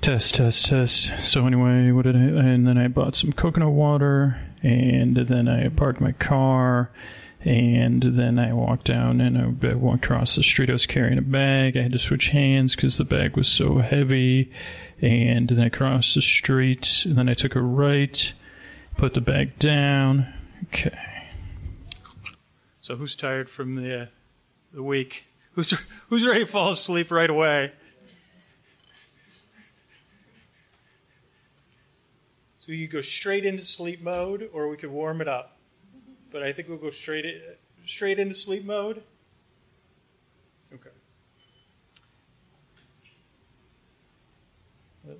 Test, test, test. So anyway, what did I? And then I bought some coconut water, and then I parked my car, and then I walked down and I walked across the street. I was carrying a bag. I had to switch hands because the bag was so heavy, and then I crossed the street. And then I took a right, put the bag down. Okay. So who's tired from the uh, the week? Who's who's ready to fall asleep right away? So you go straight into sleep mode, or we could warm it up. But I think we'll go straight straight into sleep mode. Okay.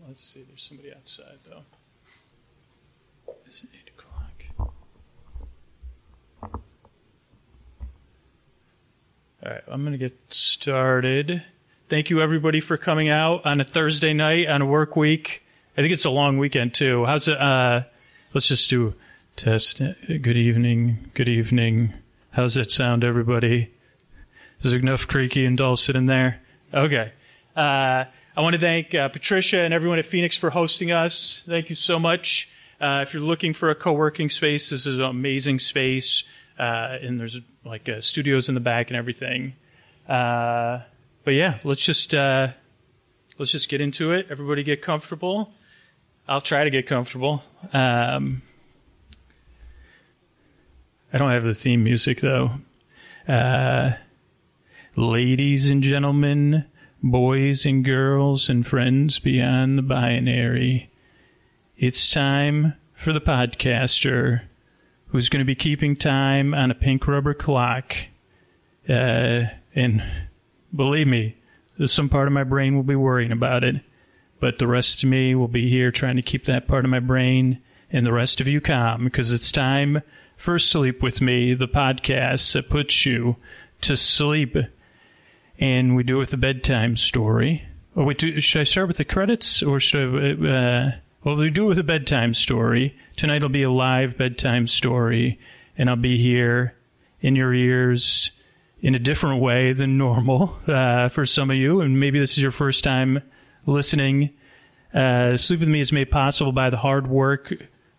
Let's see. There's somebody outside though. Is it eight o'clock? All right, I'm going to get started. Thank you, everybody, for coming out on a Thursday night on a work week. I think it's a long weekend too. How's it? Uh, let's just do test. Good evening. Good evening. How's that sound, everybody? Is there enough creaky and dulcet in there? Okay. Uh, I want to thank uh, Patricia and everyone at Phoenix for hosting us. Thank you so much. Uh, if you're looking for a co-working space, this is an amazing space, uh, and there's like uh, studios in the back and everything. Uh, but yeah, let's just let's just get into it. Everybody get comfortable. I'll try to get comfortable. Um, I don't have the theme music though. Uh, ladies and gentlemen, boys and girls, and friends beyond the binary, it's time for the podcaster who's going to be keeping time on a pink rubber clock. Uh, and believe me, some part of my brain will be worrying about it, but the rest of me will be here trying to keep that part of my brain and the rest of you calm because it's time for Sleep With Me, the podcast that puts you to sleep. And we do it with a bedtime story. Oh, wait, do, should I start with the credits or should I? Uh, well, we do it with a bedtime story. Tonight will be a live bedtime story, and I'll be here in your ears in a different way than normal uh, for some of you, and maybe this is your first time listening. Uh, Sleep with Me is made possible by the hard work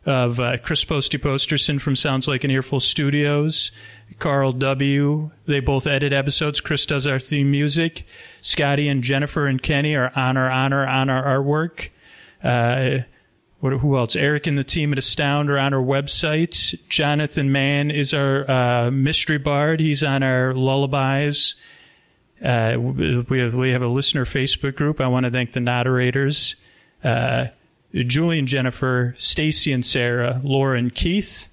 of uh, Chris Posty Posterson from Sounds Like an Earful Studios, Carl W. They both edit episodes. Chris does our theme music. Scotty and Jennifer and Kenny are on our honor on our artwork. Uh, what, who else? Eric and the team at Astound are on our website. Jonathan Mann is our uh, mystery bard. He's on our lullabies. Uh, we have we have a listener Facebook group. I want to thank the moderators. Uh, Julie and Jennifer, Stacy and Sarah, Laura and Keith.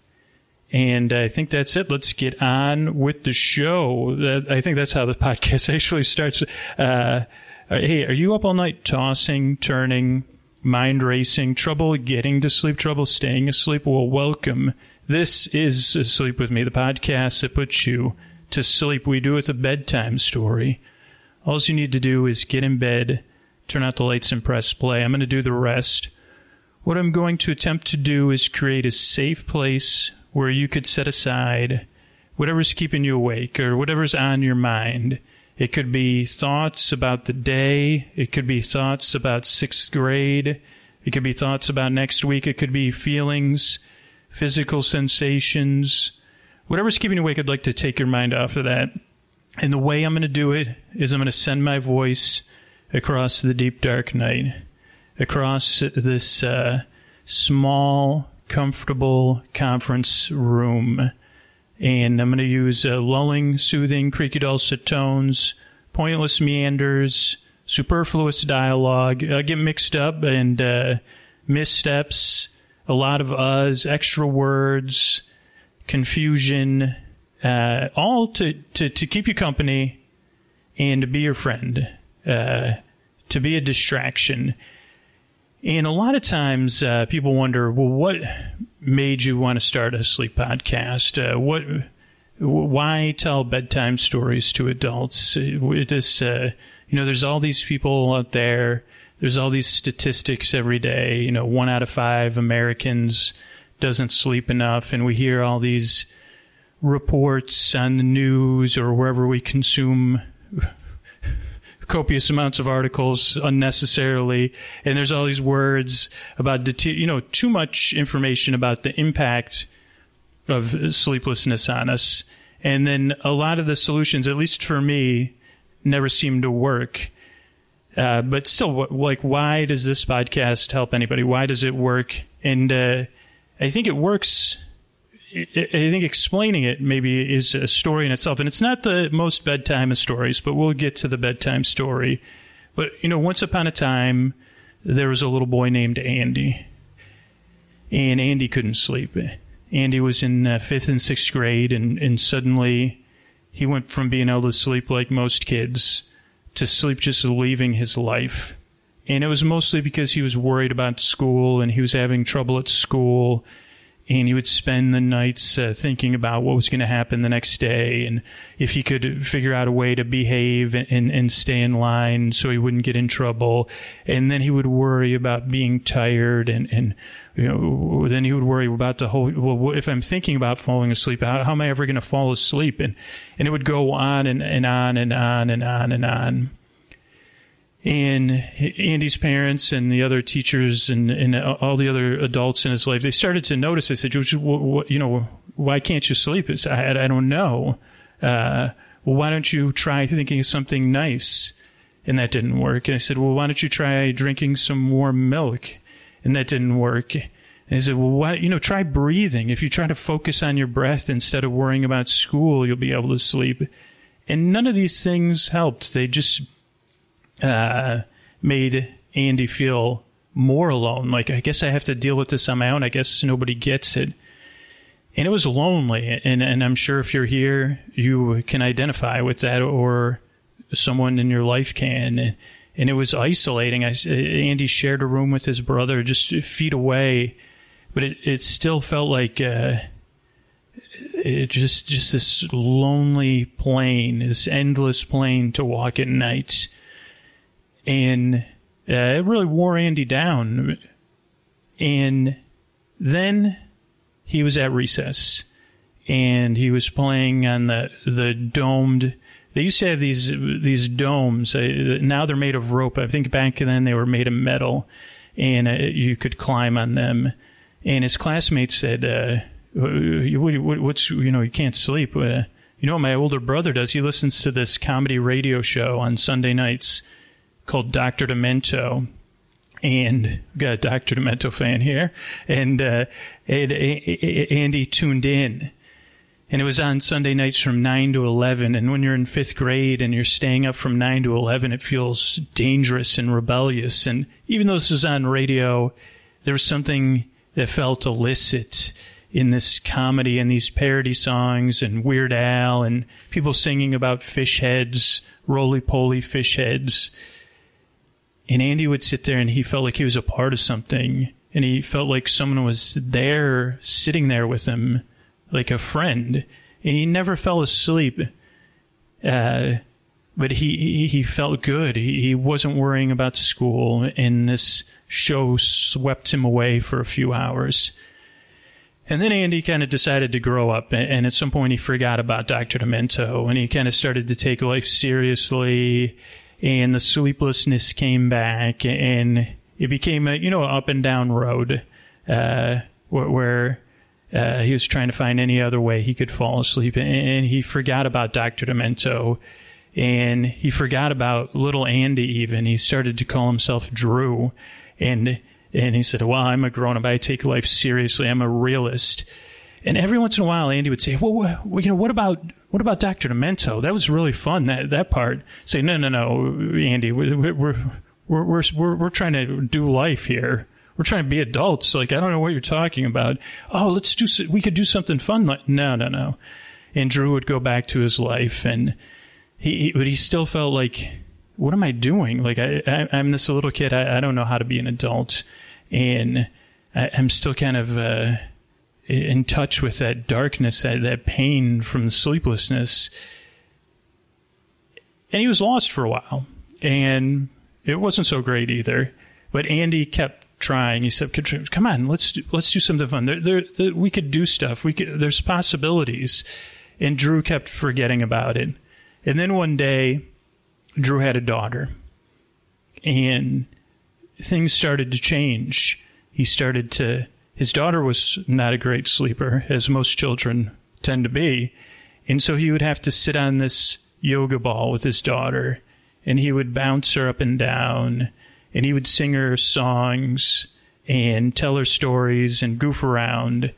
And I think that's it. Let's get on with the show. I think that's how the podcast actually starts. Uh, hey, are you up all night tossing, turning, mind racing, trouble getting to sleep, trouble staying asleep? Well, welcome. This is Sleep With Me, the podcast that puts you to sleep. We do it with a bedtime story. All you need to do is get in bed, turn out the lights, and press play. I'm going to do the rest. What I'm going to attempt to do is create a safe place where you could set aside whatever's keeping you awake or whatever's on your mind. It could be thoughts about the day. It could be thoughts about sixth grade. It could be thoughts about next week. It could be feelings, physical sensations. Whatever's keeping you awake, I'd like to take your mind off of that. And the way I'm going to do it is I'm going to send my voice across the deep dark night across this uh, small, comfortable conference room. And I'm going to use uh, lulling, soothing, creaky dulcet tones, pointless meanders, superfluous dialogue. I get mixed up and uh, missteps, a lot of uhs, extra words, confusion, uh, all to, to, to keep you company and to be your friend, uh, to be a distraction. And a lot of times uh, people wonder, well, what made you want to start a sleep podcast? Uh, what, why tell bedtime stories to adults? It is, uh, you know, there's all these people out there. There's all these statistics every day. You know, one out of five Americans doesn't sleep enough, and we hear all these reports on the news or wherever we consume copious amounts of articles unnecessarily. And there's all these words about, you know, too much information about the impact of sleeplessness on us. And then a lot of the solutions, at least for me, never seem to work. Uh, but still, like, why does this podcast help anybody? Why does it work? And uh, I think it works. I think explaining it maybe is a story in itself, and it's not the most bedtime of stories, but we'll get to the bedtime story. But you know, once upon a time, there was a little boy named Andy, and Andy couldn't sleep. Andy was in uh, fifth and sixth grade, and, and suddenly he went from being able to sleep like most kids to sleep just leaving his life. And it was mostly because he was worried about school and he was having trouble at school. And he would spend the nights uh, thinking about what was going to happen the next day and if he could figure out a way to behave and, and, stay in line so he wouldn't get in trouble. And then he would worry about being tired and, and you know then he would worry about the whole well if i'm thinking about falling asleep how, how am i ever going to fall asleep? And and it would go on and, and on and on and on and on and Andy's parents and the other teachers and, and all the other adults in his life, they started to notice. They said, you know, why can't you sleep? It's, I, I don't know. Uh, well, why don't you try thinking of something nice? And that didn't work. And I said, well, why don't you try drinking some warm milk? And that didn't work. And he said, well, why, you know, try breathing. If you try to focus on your breath instead of worrying about school, you'll be able to sleep. And none of these things helped. They just uh, made Andy feel more alone. Like, I guess I have to deal with this on my own. I guess nobody gets it. And it was lonely. And, and I'm sure if you're here, you can identify with that or someone in your life can. And it was isolating. I, Andy shared a room with his brother just feet away, but it, it still felt like, uh, it just, just this lonely plane, this endless plane to walk at night and uh, it really wore Andy down. And then he was at recess, and he was playing on the the domed. They used to have these these domes. Now they're made of rope. I think back then they were made of metal, and uh, you could climb on them. And his classmates said, uh, "What's you know you can't sleep." Uh, you know what my older brother does? He listens to this comedy radio show on Sunday nights called Dr. Demento. And got a Dr. Demento fan here. And, uh, tuned in. And it was on Sunday nights from 9 to 11. And when you're in fifth grade and you're staying up from 9 to 11, it feels dangerous and rebellious. And even though this was on radio, there was something that felt illicit in this comedy and these parody songs and Weird Al and people singing about fish heads, roly poly fish heads. And Andy would sit there and he felt like he was a part of something. And he felt like someone was there, sitting there with him, like a friend. And he never fell asleep. Uh, but he, he felt good. He, he wasn't worrying about school. And this show swept him away for a few hours. And then Andy kind of decided to grow up, and at some point he forgot about Dr. Demento, and he kind of started to take life seriously and the sleeplessness came back and it became a you know up and down road uh, where, uh, he was trying to find any other way he could fall asleep and he forgot about Dr. Demento and he forgot about little Andy even. He started to call himself Drew and and he said well I'm a grown up I take life seriously. I'm a realist and every once in a while, Andy would say, "Well, well you know, what about what about Doctor Demento? That was really fun. That that part." Say, "No, no, no, Andy, we're we're we're we're, we're, trying to do life here." We're trying to be adults. Like, I don't know what you're talking about. Oh, let's do, we could do something fun. No, no, no. And Drew would go back to his life and he, he but he still felt like, what am I doing? Like, I, I am this little kid. I, I don't know how to be an adult. And I, am still kind of, uh, in touch with that darkness, that, that pain from sleeplessness. And he was lost for a while. And it wasn't so great either. But Andy kept trying. He said, "Come on, let's do, let's do something fun. There, there, there, we could do stuff. We could, there's possibilities." And Drew kept forgetting about it. And then one day, Drew had a daughter, and things started to change. He started to. His daughter was not a great sleeper, as most children tend to be, and so he would have to sit on this yoga ball with his daughter, and he would bounce her up and down, and he would sing her songs and tell her stories and goof around.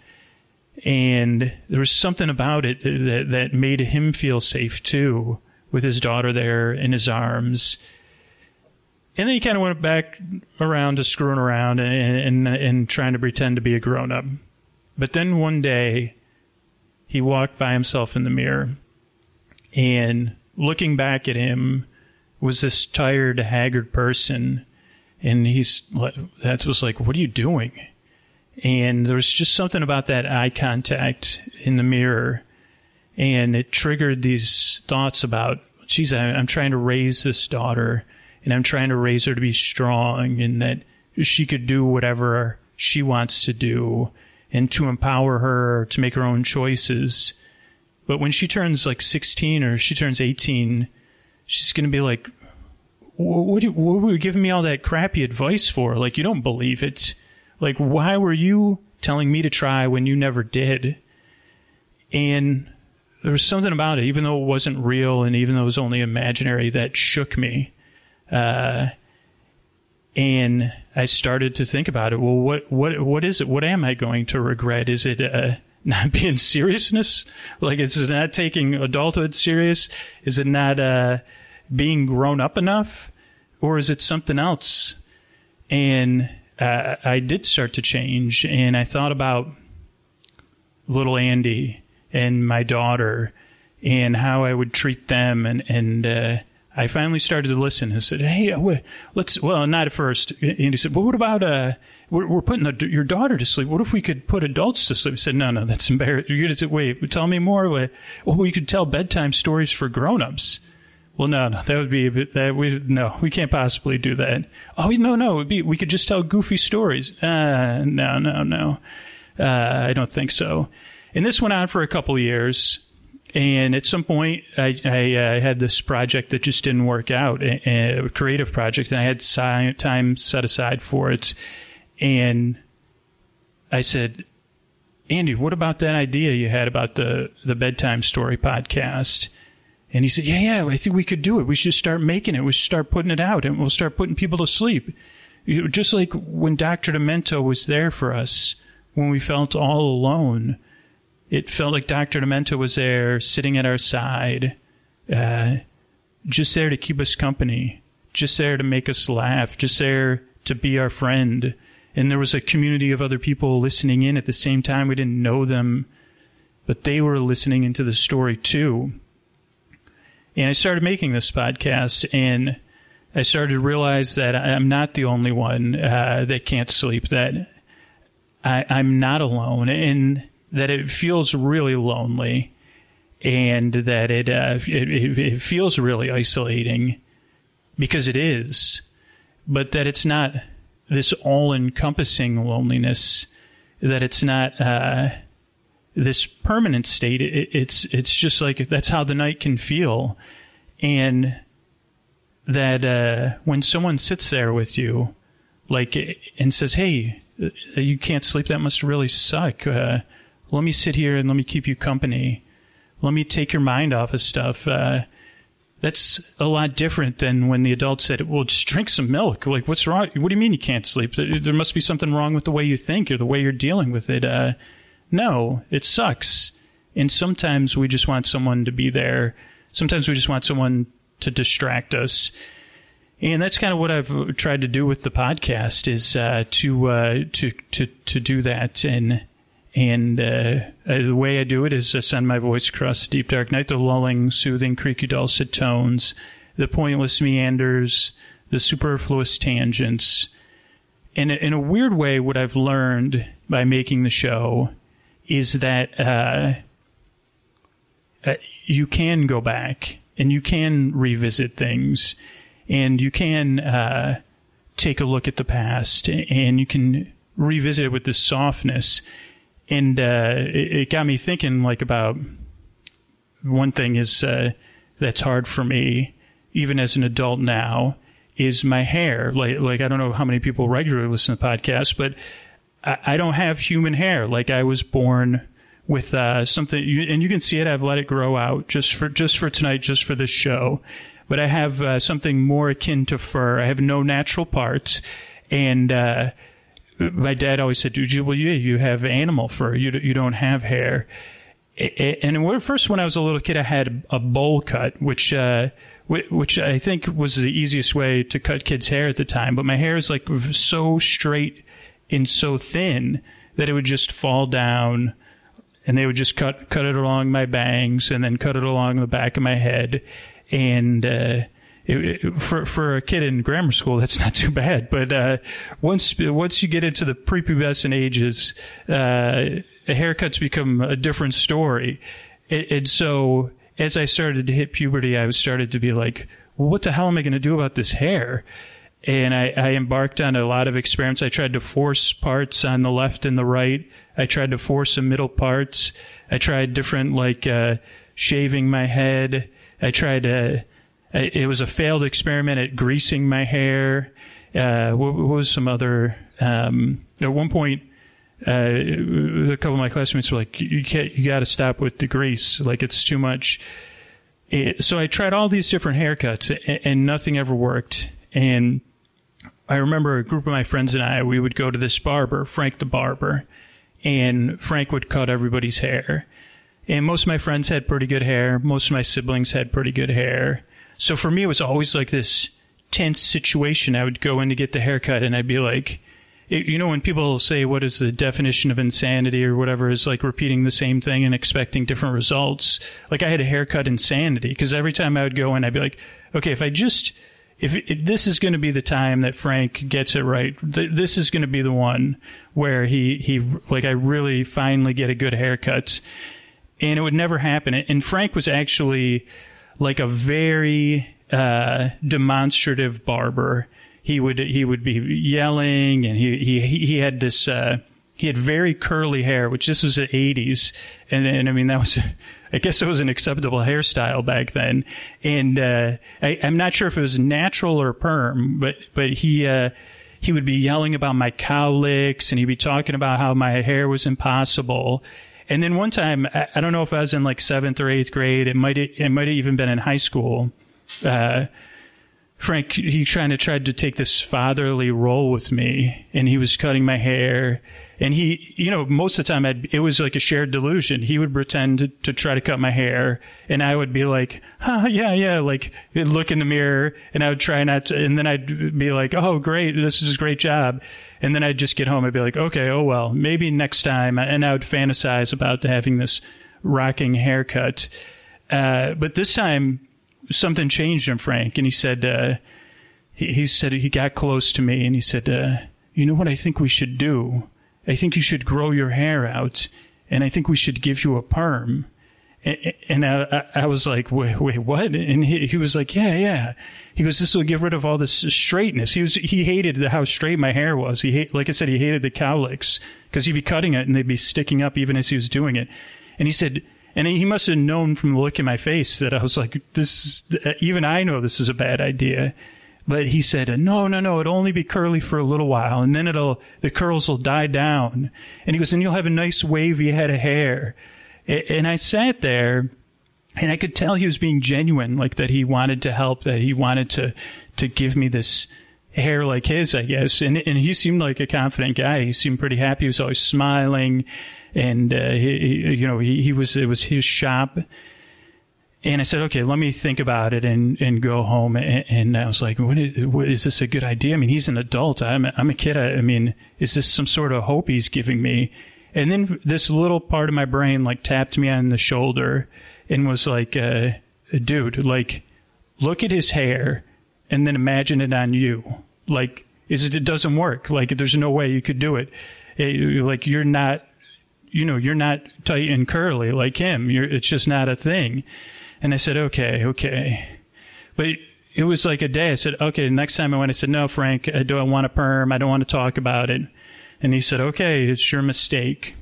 And there was something about it that, that made him feel safe too, with his daughter there in his arms. And then he kind of went back around to screwing around and, and, and trying to pretend to be a grown up. But then one day, he walked by himself in the mirror and looking back at him was this tired, haggard person. And he's, that was like, what are you doing? And there was just something about that eye contact in the mirror. And it triggered these thoughts about, geez, I'm trying to raise this daughter and I'm trying to raise her to be strong and that she could do whatever she wants to do and to empower her to make her own choices. But when she turns like 16 or she turns 18, she's going to be like, what, what, what were you giving me all that crappy advice for? Like, you don't believe it. Like, why were you telling me to try when you never did? And there was something about it, even though it wasn't real and even though it was only imaginary, that shook me. Uh, and I started to think about it. Well, what what what is it? What am I going to regret? Is it uh, not being seriousness? Like, is it not taking adulthood serious? Is it not uh, being grown up enough, or is it something else? And uh, I did start to change, and I thought about little Andy and my daughter, and how I would treat them, and and uh, I finally started to listen and said, "Hey, uh, let's." Well, not at first. And he said, "Well, what about uh, we're, we're putting a, your daughter to sleep. What if we could put adults to sleep?" I said, "No, no, that's embarrassing." You're say, "Wait, tell me more." Well, we could tell bedtime stories for grown-ups. Well, no, no, that would be a bit, that we no, we can't possibly do that. Oh, no, no, it'd be we could just tell goofy stories. Uh, no, no, no, uh, I don't think so. And this went on for a couple years and at some point, I, I uh, had this project that just didn't work out, a, a creative project, and I had si- time set aside for it. And I said, Andy, what about that idea you had about the, the bedtime story podcast? And he said, Yeah, yeah, I think we could do it. We should start making it. We should start putting it out, and we'll start putting people to sleep. Just like when Dr. Demento was there for us when we felt all alone it felt like Dr. Demento was there, sitting at our side, uh, just there to keep us company, just there to make us laugh, just there to be our friend. And there was a community of other people listening in at the same time. We didn't know them, but they were listening into the story too. And I started making this podcast, and I started to realize that I'm not the only one uh, that can't sleep. That I, I'm not alone, and that it feels really lonely and that it, uh, it, it feels really isolating because it is, but that it's not this all-encompassing loneliness. That it's not uh, this permanent state. It, it's it's just like that's how the night can feel, and that uh, when someone sits there with you, like and says, "Hey, you can't sleep. That must really suck." Uh, let me sit here and let me keep you company. Let me take your mind off of stuff. Uh, that's a lot different than when the adult said, well, just drink some milk. Like, what's wrong? What do you mean you can't sleep? There must be something wrong with the way you think or the way you're dealing with it. Uh, no, it sucks. And sometimes we just want someone to be there. Sometimes we just want someone to distract us. And that's kind of what I've tried to do with the podcast is uh, to uh, to to to do that and and uh, uh, the way I do it is I send my voice across the deep dark night, the lulling, soothing, creaky, dulcet tones, the pointless meanders, the superfluous tangents. And in a weird way, what I've learned by making the show is that uh, uh, you can go back and you can revisit things and you can uh, take a look at the past and you can revisit it with this softness and uh, it, it, got me thinking like about one thing is uh, that's hard for me even as an adult now, is my hair. Like, like I don't know how many people regularly listen to podcasts, but I, I don't have human hair. Like I was born with uh, something, and you can see it. I've let it grow out just for just for tonight, just for this show. But I have uh, something more akin to fur. I have no natural parts, and uh, my dad always said, "Dude, you, well, you you have animal fur. You you don't have hair." And first, when I was a little kid, I had a bowl cut, which uh, which I think was the easiest way to cut kids' hair at the time. But my hair is like so straight and so thin that it would just fall down and they would just cut cut it along my bangs and then cut it along the back of my head and uh, it, for for a kid in grammar school that's not too bad but uh, once once you get into the prepubescent ages uh, haircuts become a different story and, and so as I started to hit puberty I started to be like well what the hell am I going to do about this hair and I, I, embarked on a lot of experiments. I tried to force parts on the left and the right. I tried to force some middle parts. I tried different, like, uh, shaving my head. I tried to, it was a failed experiment at greasing my hair. Uh, what, what, was some other, um, at one point, uh, a couple of my classmates were like, you can't, you got to stop with the grease. Like, it's too much. It, so I tried all these different haircuts and, and nothing ever worked. And I remember a group of my friends and I, we would go to this barber, Frank the Barber, and Frank would cut everybody's hair. And most of my friends had pretty good hair. Most of my siblings had pretty good hair. So for me, it was always like this tense situation. I would go in to get the haircut and I'd be like, you know, when people say, what is the definition of insanity or whatever is like repeating the same thing and expecting different results. Like I had a haircut insanity because every time I would go in, I'd be like, okay, if I just, if, if, this is going to be the time that Frank gets it right, th- this is going to be the one where he, he, like, I really finally get a good haircut. And it would never happen. And Frank was actually like a very, uh, demonstrative barber. He would, he would be yelling and he, he, he had this, uh, he had very curly hair, which this was the 80s. And, and I mean, that was, I guess it was an acceptable hairstyle back then. And, uh, I, am not sure if it was natural or perm, but, but he, uh, he would be yelling about my cowlicks and he'd be talking about how my hair was impossible. And then one time, I, don't know if I was in like seventh or eighth grade. It might, it might have even been in high school. Uh, Frank, he kind of tried to take this fatherly role with me and he was cutting my hair and he, you know, most of the time I'd, it was like a shared delusion. He would pretend to, to try to cut my hair and I would be like, huh, yeah, yeah, like look in the mirror and I would try not to, and then I'd be like, oh, great, this is a great job. And then I'd just get home. I'd be like, okay, oh well, maybe next time. And I would fantasize about having this rocking haircut. Uh, but this time something changed in Frank and he said, uh, he, he said he got close to me and he said, uh, you know what I think we should do? I think you should grow your hair out, and I think we should give you a perm. And I, I was like, wait, wait, what? And he, he was like, yeah, yeah. He goes, this will get rid of all this straightness. He was, he hated how straight my hair was. He hate, like I said, he hated the cowlicks because he'd be cutting it and they'd be sticking up even as he was doing it. And he said, and he must have known from the look in my face that I was like, this, uh, even I know this is a bad idea. But he said, no, no, no, it'll only be curly for a little while and then it'll, the curls will die down. And he goes, and you'll have a nice wavy head of hair. And I sat there and I could tell he was being genuine, like that he wanted to help, that he wanted to, to give me this hair like his, I guess. And, and he seemed like a confident guy. He seemed pretty happy. He was always smiling. And, uh, he, you know, he, he was, it was his shop and I said, okay, let me think about it and, and go home. And, and I was like, what is, what, is this a good idea? I mean, he's an adult. I'm I'm a kid. I, I mean, is this some sort of hope he's giving me? And then this little part of my brain like tapped me on the shoulder and was like, uh, dude, like, look at his hair and then imagine it on you. Like, is it, it doesn't work. Like, there's no way you could do it. it like, you're not, you know, you're not tight and curly like him. You're, it's just not a thing. And I said, okay, okay. But it was like a day. I said, okay, next time I went, I said, no, Frank, I don't want a perm. I don't want to talk about it. And he said, okay, it's your mistake.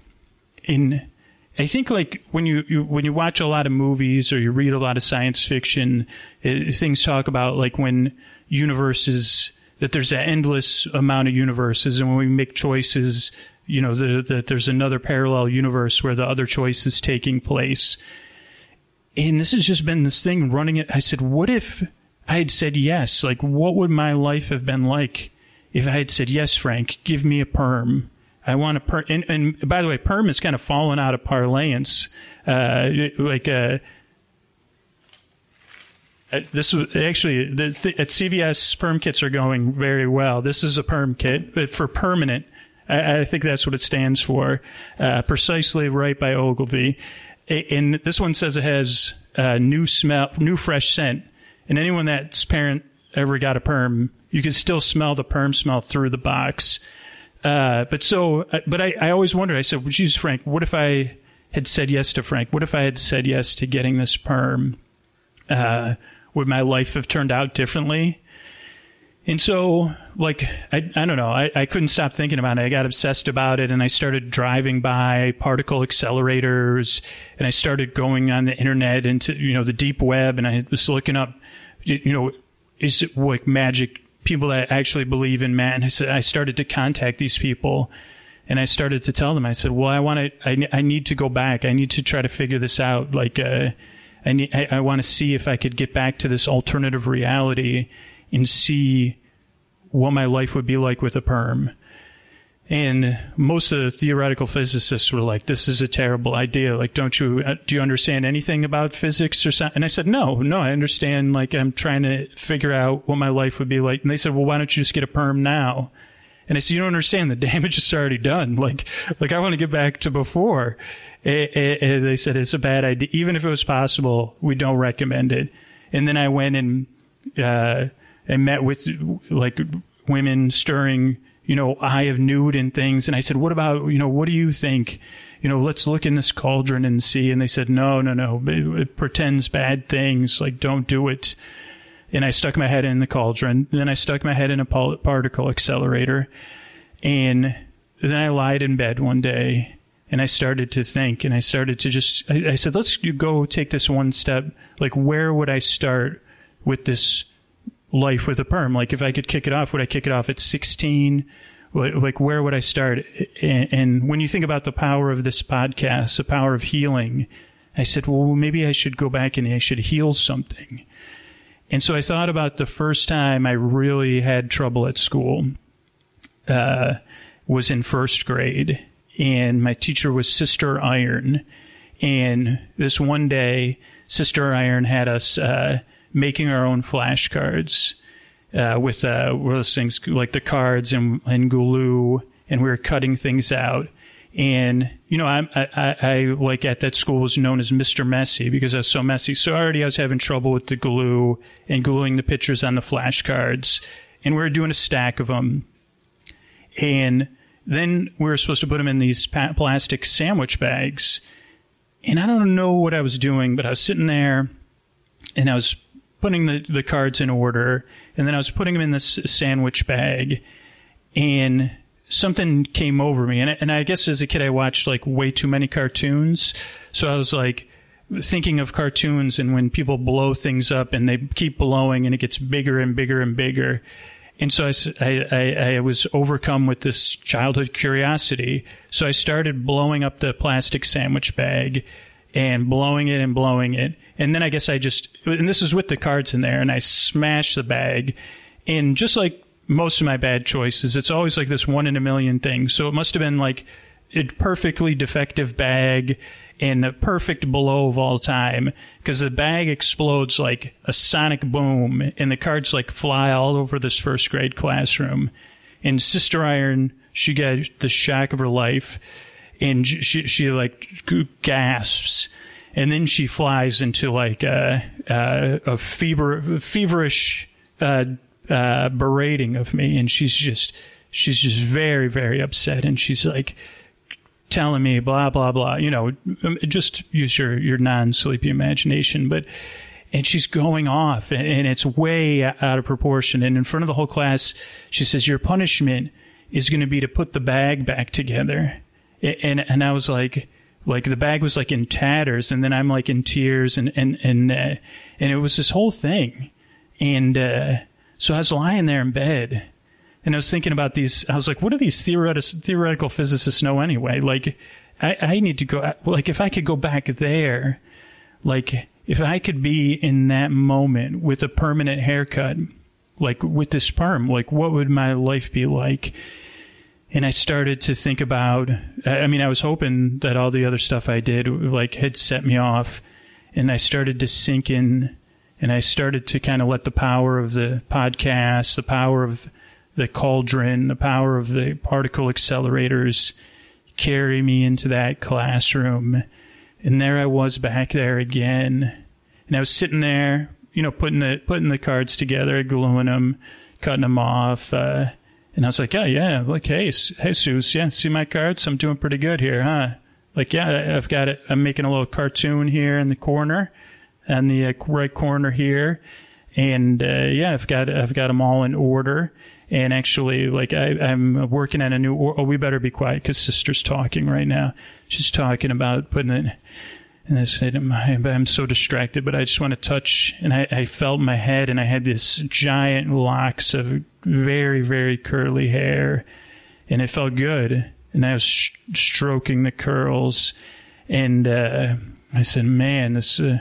And, I think like when you, you when you watch a lot of movies or you read a lot of science fiction, it, things talk about like when universes that there's an endless amount of universes, and when we make choices, you know that the, there's another parallel universe where the other choice is taking place. And this has just been this thing running it. I said, what if I had said yes? Like, what would my life have been like if I had said yes, Frank? Give me a perm I want to per, and, and, by the way, perm is kind of fallen out of parlance. Uh, like, uh, uh this was actually the, the, at CVS perm kits are going very well. This is a perm kit for permanent. I, I think that's what it stands for. Uh, precisely right by Ogilvie. And this one says it has uh, new smell, new fresh scent. And anyone that's parent ever got a perm, you can still smell the perm smell through the box. Uh, but so, uh, but I, I always wondered. I said, well, geez, Frank, what if I had said yes to Frank? What if I had said yes to getting this perm? Uh, would my life have turned out differently? And so, like, I, I don't know. I, I couldn't stop thinking about it. I got obsessed about it and I started driving by particle accelerators and I started going on the internet into, you know, the deep web and I was looking up, you know, is it like magic people that actually believe in Matt. And I said, I started to contact these people and I started to tell them, I said, well, I want to, I, I need to go back. I need to try to figure this out. Like, uh, I need, I, I want to see if I could get back to this alternative reality and see what my life would be like with a perm. And most of the theoretical physicists were like, "This is a terrible idea. Like, don't you uh, do you understand anything about physics or something?" And I said, "No, no, I understand. Like, I'm trying to figure out what my life would be like." And they said, "Well, why don't you just get a perm now?" And I said, "You don't understand. The damage is already done. Like, like I want to get back to before." And they said it's a bad idea. Even if it was possible, we don't recommend it. And then I went and uh, and met with like women stirring you know, eye of nude and things. And I said, what about, you know, what do you think? You know, let's look in this cauldron and see. And they said, no, no, no, it, it pretends bad things. Like, don't do it. And I stuck my head in the cauldron. Then I stuck my head in a particle accelerator. And then I lied in bed one day and I started to think and I started to just, I, I said, let's go take this one step. Like, where would I start with this? Life with a perm. Like if I could kick it off, would I kick it off at 16? Like where would I start? And when you think about the power of this podcast, the power of healing, I said, well, maybe I should go back and I should heal something. And so I thought about the first time I really had trouble at school, uh, was in first grade and my teacher was Sister Iron. And this one day, Sister Iron had us, uh, making our own flashcards uh, with uh, those things like the cards and, and glue, and we were cutting things out. And you know, I, I, I like at that school was known as Mr. Messy because I was so messy. So already I was having trouble with the glue and gluing the pictures on the flashcards, and we were doing a stack of them. And then we were supposed to put them in these plastic sandwich bags. And I don't know what I was doing, but I was sitting there and I was putting the, the cards in order, and then I was putting them in this sandwich bag, and something came over me. And, and I guess as a kid, I watched like way too many cartoons. So I was like thinking of cartoons and when people blow things up and they keep blowing and it gets bigger and bigger and bigger. And so I, I, I was overcome with this childhood curiosity. So I started blowing up the plastic sandwich bag and blowing it and blowing it. And then I guess I just, and this is with the cards in there, and I smash the bag. And just like most of my bad choices, it's always like this one in a million thing. So it must have been like a perfectly defective bag and a perfect blow of all time because the bag explodes like a sonic boom and the cards like fly all over this first grade classroom. And Sister Iron, she got the shock of her life and she, she like gasps and then she flies into like a, a, a fever, feverish uh, uh, berating of me, and she's just she's just very very upset, and she's like telling me blah blah blah. You know, um, just use your your non sleepy imagination, but. And she's going off, and, and it's way out of proportion. And in front of the whole class, she says, "Your punishment is going to be to put the bag back together." And and I was like, like the bag was like in tatters, and then I'm like in tears, and and and uh, and it was this whole thing, and uh, so I was lying there in bed, and I was thinking about these. I was like, what do these theoretical theoretical physicists know anyway? Like, I, I need to go. Like, if I could go back there, like if I could be in that moment with a permanent haircut, like with the sperm, like what would my life be like? And I started to think about, I mean, I was hoping that all the other stuff I did, like, had set me off. And I started to sink in and I started to kind of let the power of the podcast, the power of the cauldron, the power of the particle accelerators carry me into that classroom. And there I was back there again. And I was sitting there, you know, putting the, putting the cards together, gluing them, cutting them off. Uh, and I was like, oh, yeah, like, hey, hey, Seuss, yeah, see my cards? I'm doing pretty good here, huh? Like, yeah, I've got it. I'm making a little cartoon here in the corner, and the uh, right corner here. And, uh, yeah, I've got, I've got them all in order. And actually, like, I, I'm working on a new, or, oh, we better be quiet because sister's talking right now. She's talking about putting it, and I said, I'm so distracted, but I just want to touch. And I, I felt my head, and I had this giant locks of very, very curly hair, and it felt good. And I was sh- stroking the curls, and uh, I said, "Man, this." Uh,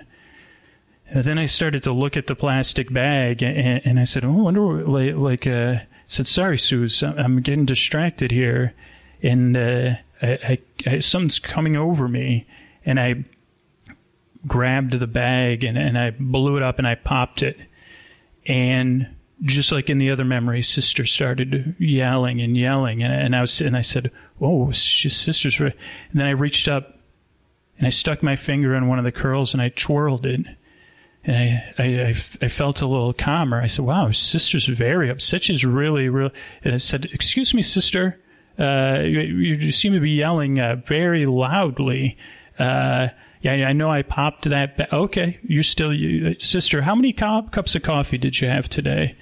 then I started to look at the plastic bag, and, and I said, "Oh, I wonder." Like, like uh, I said, "Sorry, Suze, I'm getting distracted here, and uh, I, I, I, something's coming over me." And I grabbed the bag and, and I blew it up and I popped it. And just like in the other memory, sister started yelling and yelling. And, and I was, and I said, Whoa, she's sister's. And then I reached up and I stuck my finger in one of the curls and I twirled it. And I, I, I, I felt a little calmer. I said, wow, sister's very upset. She's really, really, and I said, excuse me, sister. Uh, you, you seem to be yelling, uh, very loudly. Uh, yeah, I know I popped that. Ba- okay, you're still, you, sister. How many co- cups of coffee did you have today?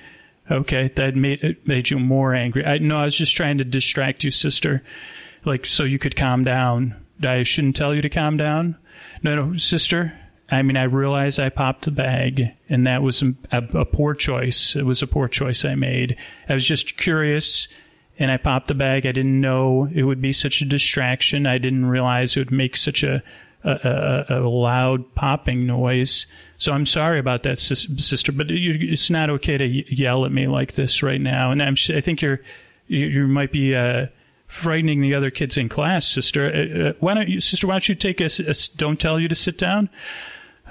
Okay, that made it made you more angry. I no, I was just trying to distract you, sister, like so you could calm down. I shouldn't tell you to calm down. No, no, sister. I mean, I realize I popped the bag, and that was a, a poor choice. It was a poor choice I made. I was just curious and I popped the bag. I didn't know it would be such a distraction. I didn't realize it would make such a a, a, loud popping noise. So I'm sorry about that, sister, but it's not okay to yell at me like this right now. And I'm, I think you're, you, you might be, uh, frightening the other kids in class, sister. Uh, uh why don't you, sister, why don't you take a, a, don't tell you to sit down?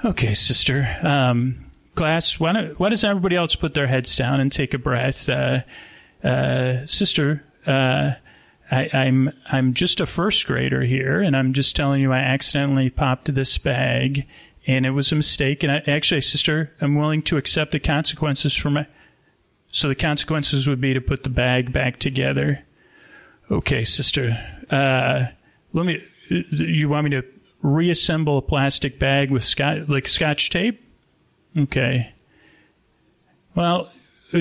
Okay, sister. Um, class, why don't, why does everybody else put their heads down and take a breath? Uh, uh, sister, uh, I, am I'm, I'm just a first grader here, and I'm just telling you I accidentally popped this bag, and it was a mistake. And I, actually, sister, I'm willing to accept the consequences for my. So the consequences would be to put the bag back together. Okay, sister. Uh, let me. You want me to reassemble a plastic bag with scotch, like scotch tape? Okay. Well,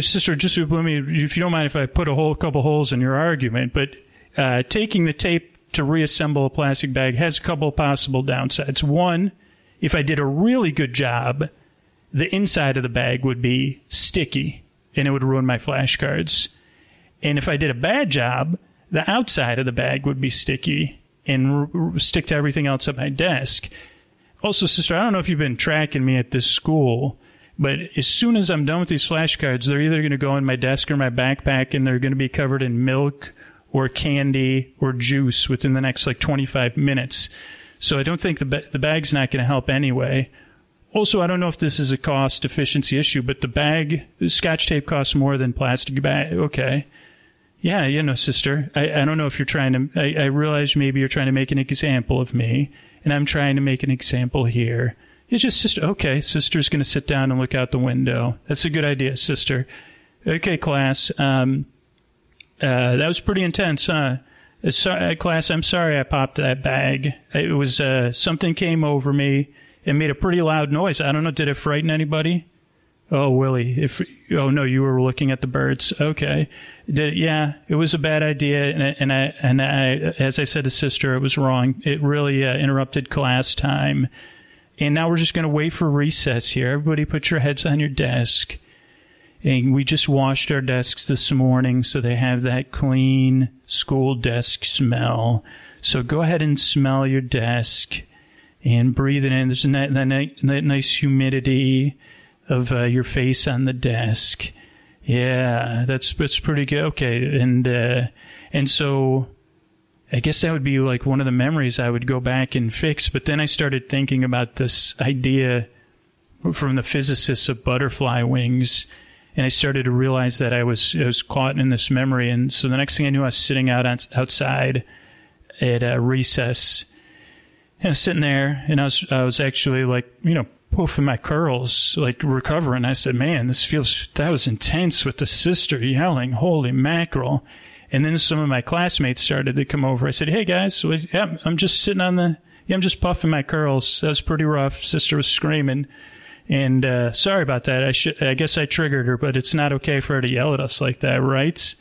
sister, just let me, if you don't mind if I put a whole couple holes in your argument, but uh, taking the tape to reassemble a plastic bag has a couple possible downsides. One, if I did a really good job, the inside of the bag would be sticky and it would ruin my flashcards. And if I did a bad job, the outside of the bag would be sticky and r- stick to everything else at my desk. Also, sister, I don't know if you've been tracking me at this school, but as soon as I'm done with these flashcards, they're either going to go in my desk or my backpack and they're going to be covered in milk or candy or juice within the next like 25 minutes. So I don't think the, ba- the bag's not going to help anyway. Also, I don't know if this is a cost efficiency issue, but the bag, scotch tape costs more than plastic bag. Okay. Yeah, you know, sister, I, I don't know if you're trying to, I, I realize maybe you're trying to make an example of me, and I'm trying to make an example here. It's just sister. Okay, sister's going to sit down and look out the window. That's a good idea, sister. Okay, class. Um, uh, that was pretty intense, huh? Uh, class, I'm sorry I popped that bag. It was uh, something came over me. It made a pretty loud noise. I don't know. Did it frighten anybody? Oh, Willie, if oh no, you were looking at the birds. Okay, Did, yeah, it was a bad idea, and I, and I and I, as I said to sister, it was wrong. It really uh, interrupted class time, and now we're just going to wait for recess here. Everybody, put your heads on your desk. And we just washed our desks this morning, so they have that clean school desk smell. So go ahead and smell your desk and breathe it in. There's that, that, that nice humidity of uh, your face on the desk. Yeah, that's that's pretty good. Okay, and uh, and so I guess that would be like one of the memories I would go back and fix. But then I started thinking about this idea from the physicists of butterfly wings, and I started to realize that I was I was caught in this memory. And so the next thing I knew, I was sitting out outside at a recess, and I was sitting there, and I was I was actually like you know poofing my curls, like recovering. I said, man, this feels, that was intense with the sister yelling, holy mackerel. And then some of my classmates started to come over. I said, hey guys, yeah, I'm just sitting on the, yeah, I'm just puffing my curls. That was pretty rough. Sister was screaming. And, uh, sorry about that. I should, I guess I triggered her, but it's not okay for her to yell at us like that, right?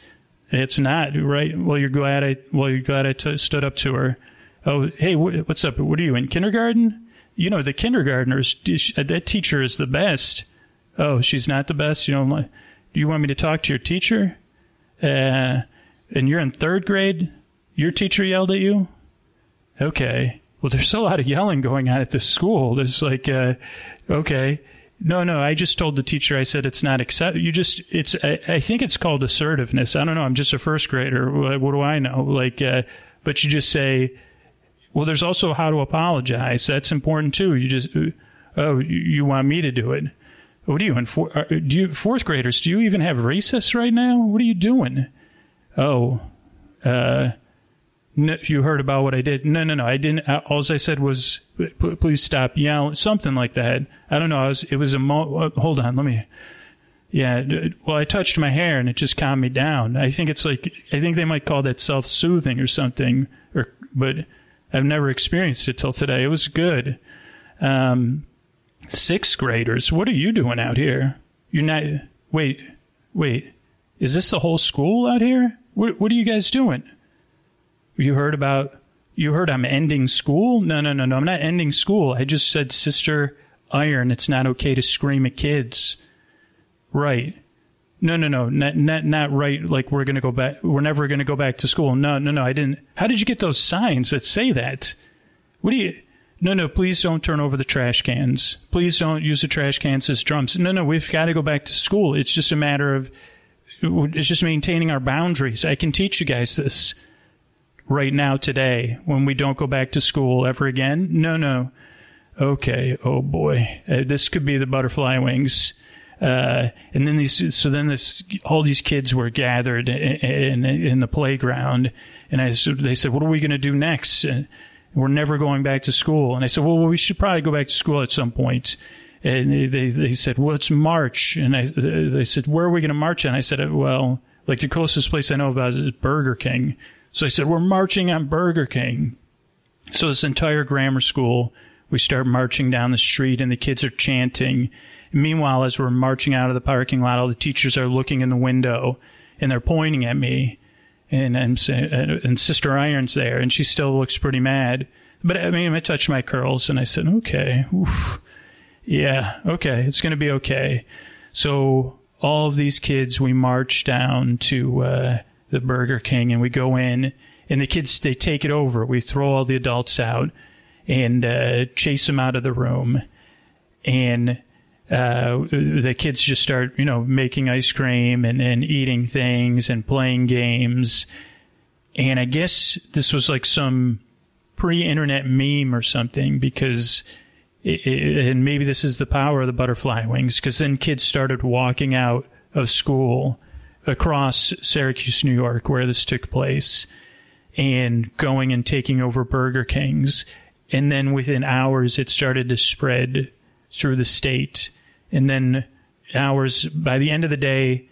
It's not, right? Well, you're glad I, well, you're glad I t- stood up to her. Oh, hey, what's up? What are you in kindergarten? you know, the kindergartners, that teacher is the best. Oh, she's not the best. You know, do you want me to talk to your teacher? Uh, and you're in third grade. Your teacher yelled at you. Okay. Well, there's a lot of yelling going on at this school. There's like, uh, okay. No, no, I just told the teacher, I said it's not accept. You just, it's, I, I, think it's called assertiveness. I don't know. I'm just a first grader. What, what do I know? Like, uh, but you just say, well, there's also how to apologize. That's important too. You just, oh, you want me to do it? What are you in? Uh, do you fourth graders? Do you even have recess right now? What are you doing? Oh, uh, no, you heard about what I did? No, no, no. I didn't. Uh, all I said was, please stop yelling, something like that. I don't know. I was. It was a. Mo- uh, hold on. Let me. Yeah. Well, I touched my hair and it just calmed me down. I think it's like. I think they might call that self-soothing or something. Or but I've never experienced it till today. It was good. Um, sixth graders, what are you doing out here? You're not. Wait, wait. Is this the whole school out here? What What are you guys doing? You heard about? You heard I'm ending school? No, no, no, no. I'm not ending school. I just said, Sister Iron, it's not okay to scream at kids. Right. No, no, no, not, not, not right. Like we're going to go back. We're never going to go back to school. No, no, no. I didn't. How did you get those signs that say that? What do you? No, no. Please don't turn over the trash cans. Please don't use the trash cans as drums. No, no. We've got to go back to school. It's just a matter of. It's just maintaining our boundaries. I can teach you guys this right now today when we don't go back to school ever again. No, no. Okay. Oh boy. Uh, this could be the butterfly wings uh, and then these, so then this, all these kids were gathered in, in, in the playground. And I, they said, what are we going to do next? And we're never going back to school. And I said, well, we should probably go back to school at some point. And they, they, they said, well, it's March. And I, they said, where are we going to march? And I said, well, like the closest place I know about is Burger King. So I said, we're marching on Burger King. So this entire grammar school, we start marching down the street and the kids are chanting Meanwhile, as we're marching out of the parking lot, all the teachers are looking in the window and they're pointing at me. And saying, and Sister Iron's there, and she still looks pretty mad. But I mean, I touched my curls and I said, okay, oof, yeah, okay, it's going to be okay. So all of these kids, we march down to uh, the Burger King and we go in, and the kids they take it over. We throw all the adults out and uh, chase them out of the room, and uh, the kids just start, you know, making ice cream and, and eating things and playing games. And I guess this was like some pre-internet meme or something because, it, and maybe this is the power of the butterfly wings because then kids started walking out of school across Syracuse, New York, where this took place, and going and taking over Burger Kings. And then within hours, it started to spread through the state and then hours by the end of the day,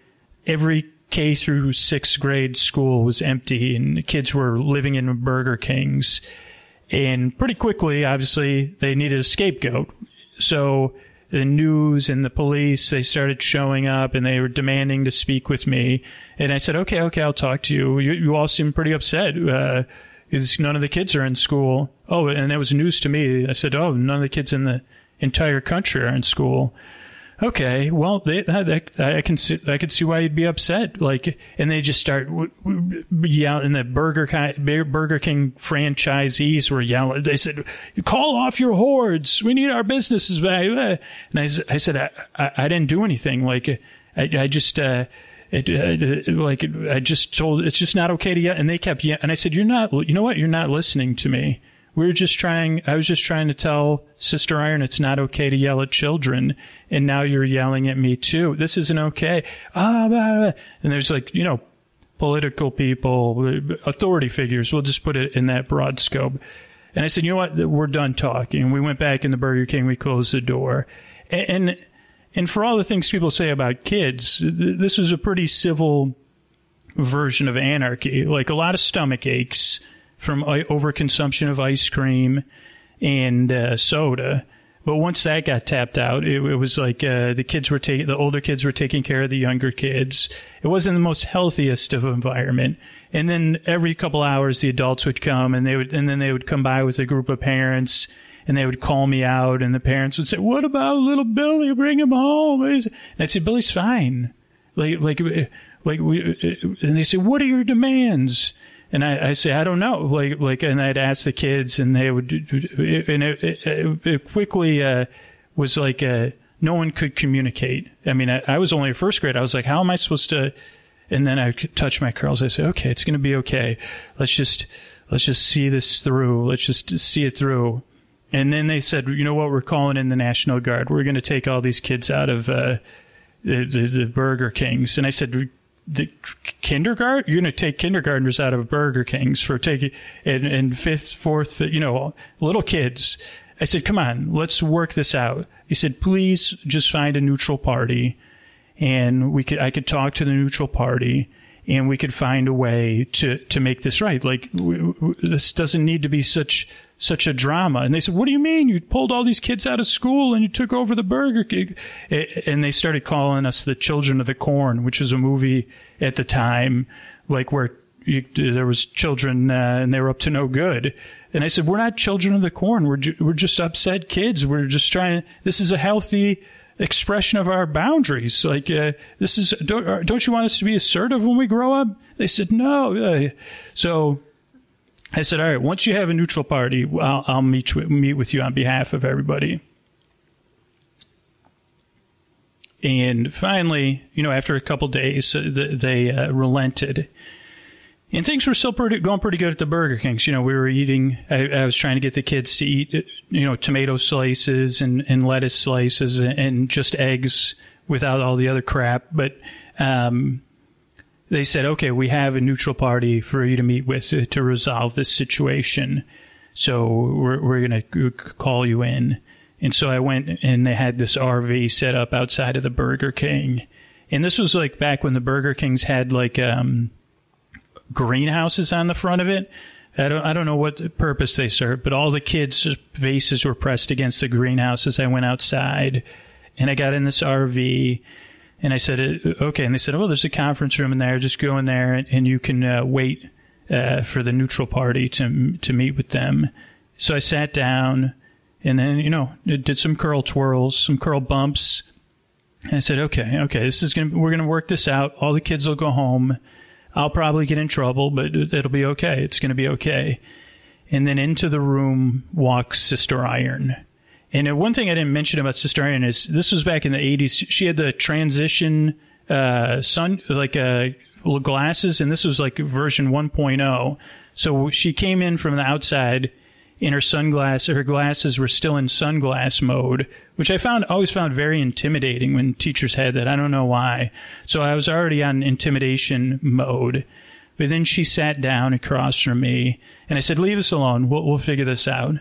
every K through sixth grade school was empty and the kids were living in Burger Kings. And pretty quickly, obviously, they needed a scapegoat. So the news and the police, they started showing up and they were demanding to speak with me. And I said, okay, okay, I'll talk to you. You, you all seem pretty upset. Uh, is none of the kids are in school. Oh, and it was news to me. I said, oh, none of the kids in the entire country are in school. Okay, well, they, that, I can see, I could see why you'd be upset. Like, and they just start yelling. And the Burger Burger King franchisees were yelling. They said, "Call off your hordes. We need our businesses back." And I, I said, I, I, I didn't do anything. Like, I, I just. Uh, it, uh, like I just told it's just not okay to yell. And they kept yelling. And I said, "You're not. You know what? You're not listening to me." We were just trying, I was just trying to tell Sister Iron it's not okay to yell at children. And now you're yelling at me too. This isn't okay. Ah, blah, blah. and there's like, you know, political people, authority figures. We'll just put it in that broad scope. And I said, you know what? We're done talking. We went back in the Burger King. We closed the door. And, and for all the things people say about kids, this was a pretty civil version of anarchy. Like a lot of stomach aches from overconsumption of ice cream and uh, soda. But once that got tapped out, it, it was like uh, the kids were taking the older kids were taking care of the younger kids. It wasn't the most healthiest of environment. And then every couple hours, the adults would come, and they would, and then they would come by with a group of parents, and they would call me out, and the parents would say, "What about little Billy? Bring him home." And I'd say, "Billy's fine." Like, like, like, we, and they say, "What are your demands?" And I, I, say, I don't know. Like, like, and I'd ask the kids and they would, and it, it, it quickly, uh, was like, uh, no one could communicate. I mean, I, I, was only a first grade. I was like, how am I supposed to? And then I touch my curls. I say, okay, it's going to be okay. Let's just, let's just see this through. Let's just see it through. And then they said, you know what? We're calling in the National Guard. We're going to take all these kids out of, uh, the, the, the Burger Kings. And I said, the kindergarten you're going to take kindergartners out of burger kings for taking and, and fifth fourth you know little kids i said come on let's work this out he said please just find a neutral party and we could i could talk to the neutral party and we could find a way to to make this right. Like w- w- this doesn't need to be such such a drama. And they said, "What do you mean? You pulled all these kids out of school and you took over the Burger King?" And they started calling us the Children of the Corn, which was a movie at the time, like where you, there was children uh, and they were up to no good. And I said, "We're not children of the corn. We're ju- we're just upset kids. We're just trying. This is a healthy." expression of our boundaries. Like, uh, this is, don't, don't you want us to be assertive when we grow up? They said, no. Uh, so I said, all right, once you have a neutral party, I'll, I'll meet, you, meet with you on behalf of everybody. And finally, you know, after a couple days, uh, they uh, relented and things were still pretty, going pretty good at the Burger Kings. You know, we were eating, I, I, was trying to get the kids to eat, you know, tomato slices and, and lettuce slices and, and just eggs without all the other crap. But, um, they said, okay, we have a neutral party for you to meet with to, to resolve this situation. So we're, we're going to call you in. And so I went and they had this RV set up outside of the Burger King. And this was like back when the Burger Kings had like, um, greenhouses on the front of it. I don't, I don't know what purpose they serve, but all the kids' faces were pressed against the greenhouses. I went outside and I got in this RV and I said, uh, okay. And they said, oh, there's a conference room in there. Just go in there and, and you can uh, wait uh, for the neutral party to, to meet with them. So I sat down and then, you know, did some curl twirls, some curl bumps. And I said, okay, okay, this is going to, we're going to work this out. All the kids will go home I'll probably get in trouble, but it'll be okay. It's going to be okay. And then into the room walks Sister Iron. And one thing I didn't mention about Sister Iron is this was back in the 80s. She had the transition uh, sun, like uh, glasses, and this was like version 1.0. So she came in from the outside in her sunglasses, her glasses were still in sunglass mode, which I found always found very intimidating when teachers had that. I don't know why. So I was already on intimidation mode. But then she sat down across from me and I said, leave us alone. We'll, we'll figure this out.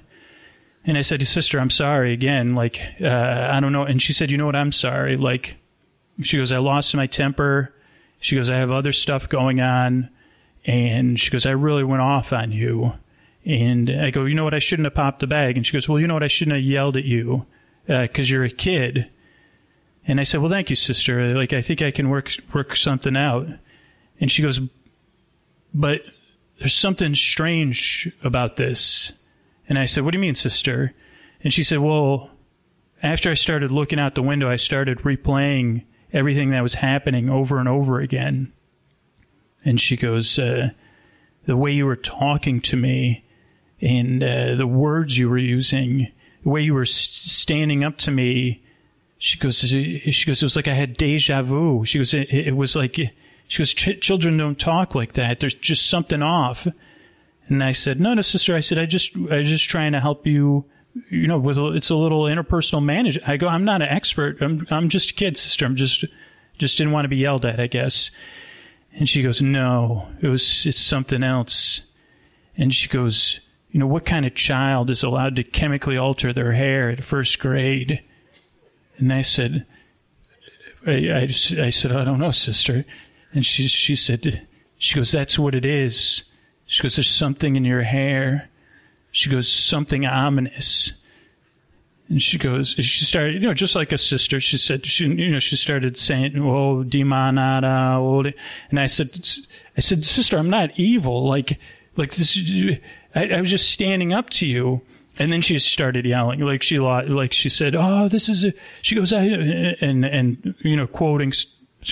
And I said, sister, I'm sorry again. Like, uh, I don't know. And she said, you know what? I'm sorry. Like, she goes, I lost my temper. She goes, I have other stuff going on. And she goes, I really went off on you. And I go, you know what? I shouldn't have popped the bag. And she goes, well, you know what? I shouldn't have yelled at you because you're a kid. And I said, well, thank you, sister. Like, I think I can work, work something out. And she goes, but there's something strange about this. And I said, what do you mean, sister? And she said, well, after I started looking out the window, I started replaying everything that was happening over and over again. And she goes, uh, the way you were talking to me and uh, the words you were using, the way you were standing up to me. She goes, she goes, it was like I had deja vu. She goes, it, it was like, she goes, Ch- children don't talk like that. There's just something off. And I said, no, no, sister. I said, I just, I was just trying to help you, you know, with, a, it's a little interpersonal manage. I go, I'm not an expert. I'm, I'm just a kid, sister. I'm just, just didn't want to be yelled at, I guess. And she goes, no, it was, it's something else. And she goes, you know, what kind of child is allowed to chemically alter their hair at first grade? And I said, I, I, just, I said, I don't know, sister. And she, she said, she goes, that's what it is. She goes, there's something in your hair. She goes, something ominous. And she goes, she started, you know, just like a sister. She said, she, you know, she started saying, "Oh, demonada," oh, and I said, I said, sister, I'm not evil. Like, like this, I, I was just standing up to you. And then she started yelling, like she, like she said, "Oh, this is a." She goes, "I," and and you know, quoting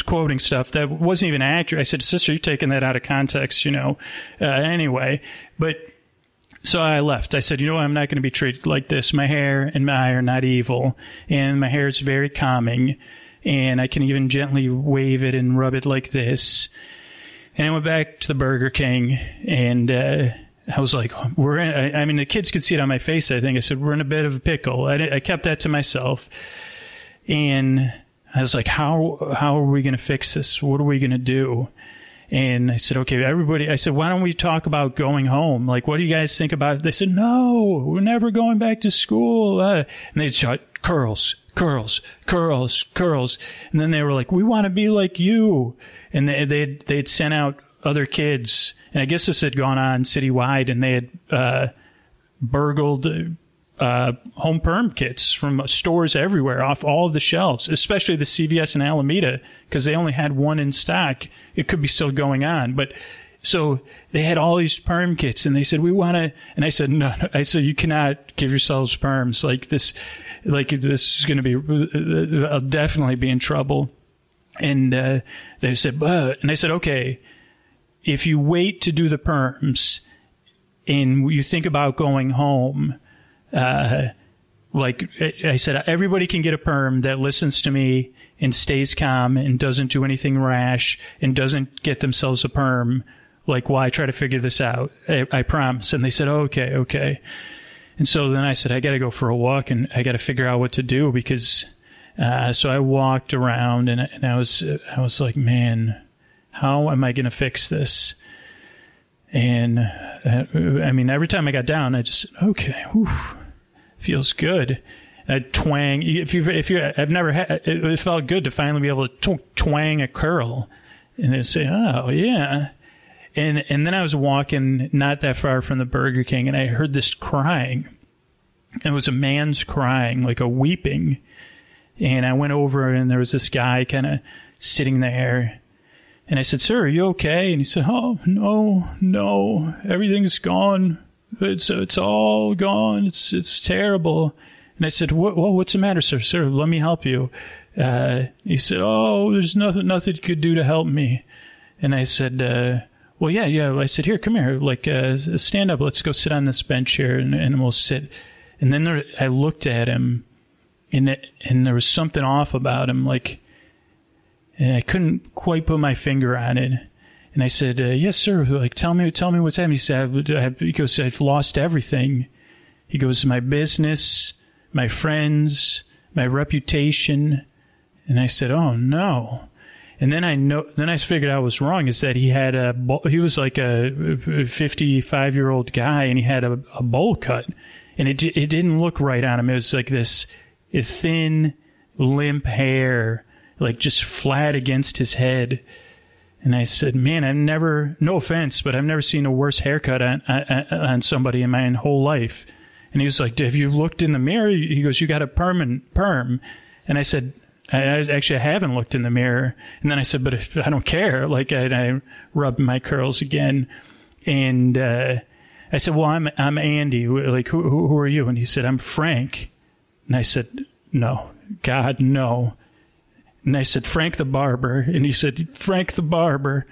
quoting stuff that wasn't even accurate. I said, "Sister, you're taking that out of context," you know. Uh, anyway, but so I left. I said, you know what? I'm not going to be treated like this. My hair and my eye are not evil, and my hair is very calming, and I can even gently wave it and rub it like this. And I went back to the Burger King, and uh, I was like, we're in, I, I, mean, the kids could see it on my face. I think I said, we're in a bit of a pickle. I, I kept that to myself. And I was like, how, how are we going to fix this? What are we going to do? And I said, okay, everybody, I said, why don't we talk about going home? Like, what do you guys think about it? They said, no, we're never going back to school. Uh, and they'd shout, curls, curls, curls, curls. And then they were like, we want to be like you. And they, they'd, they'd sent out other kids. And I guess this had gone on citywide and they had, uh, burgled, uh, home perm kits from stores everywhere off all of the shelves, especially the CVS in Alameda, because they only had one in stock. It could be still going on, but so they had all these perm kits and they said, we want to, and I said, no, no, I said, you cannot give yourselves perms like this, like this is going to be, I'll definitely be in trouble. And, uh, they said, but, and I said, okay, if you wait to do the perms and you think about going home, uh, like I said, everybody can get a perm that listens to me and stays calm and doesn't do anything rash and doesn't get themselves a perm. Like, why try to figure this out? I, I promise. And they said, oh, okay, okay. And so then I said, I got to go for a walk and I got to figure out what to do because, uh, so I walked around and, and I was, I was like, man, how am I going to fix this? And uh, I mean, every time I got down, I just okay, whew, feels good. I twang. If you if you I've never had it, it felt good to finally be able to twang a curl, and then say, oh yeah. And and then I was walking not that far from the Burger King, and I heard this crying. It was a man's crying, like a weeping. And I went over, and there was this guy kind of sitting there and I said, Sir, are you okay? And he said, Oh, no, no, everything's gone. It's, it's all gone. It's, it's terrible. And I said, what, well, what's the matter, sir? Sir, let me help you. Uh, he said, Oh, there's nothing, nothing you could do to help me. And I said, uh, well, yeah, yeah. I said, here, come here. Like, uh, stand up. Let's go sit on this bench here and, and we'll sit. And then there, I looked at him and, it, and there was something off about him. Like, and I couldn't quite put my finger on it. And I said, uh, "Yes, sir. Like, tell me, tell me what's happening." He said, have, "He goes, I've lost everything." He goes, "My business, my friends, my reputation." And I said, "Oh no." And then I know, then I figured out was wrong is that he had a, he was like a 55 year old guy and he had a, a bowl cut and it, it didn't look right on him. It was like this thin, limp hair like just flat against his head. And I said, man, I've never, no offense, but I've never seen a worse haircut on, on, on somebody in my whole life. And he was like, have you looked in the mirror? He goes, you got a permanent perm. And I said, I actually I haven't looked in the mirror. And then I said, but if, I don't care. Like I, I rubbed my curls again. And, uh, I said, well, I'm, I'm Andy. Like, who, who are you? And he said, I'm Frank. And I said, no, God, no. And I said, Frank the barber. And he said, Frank the barber.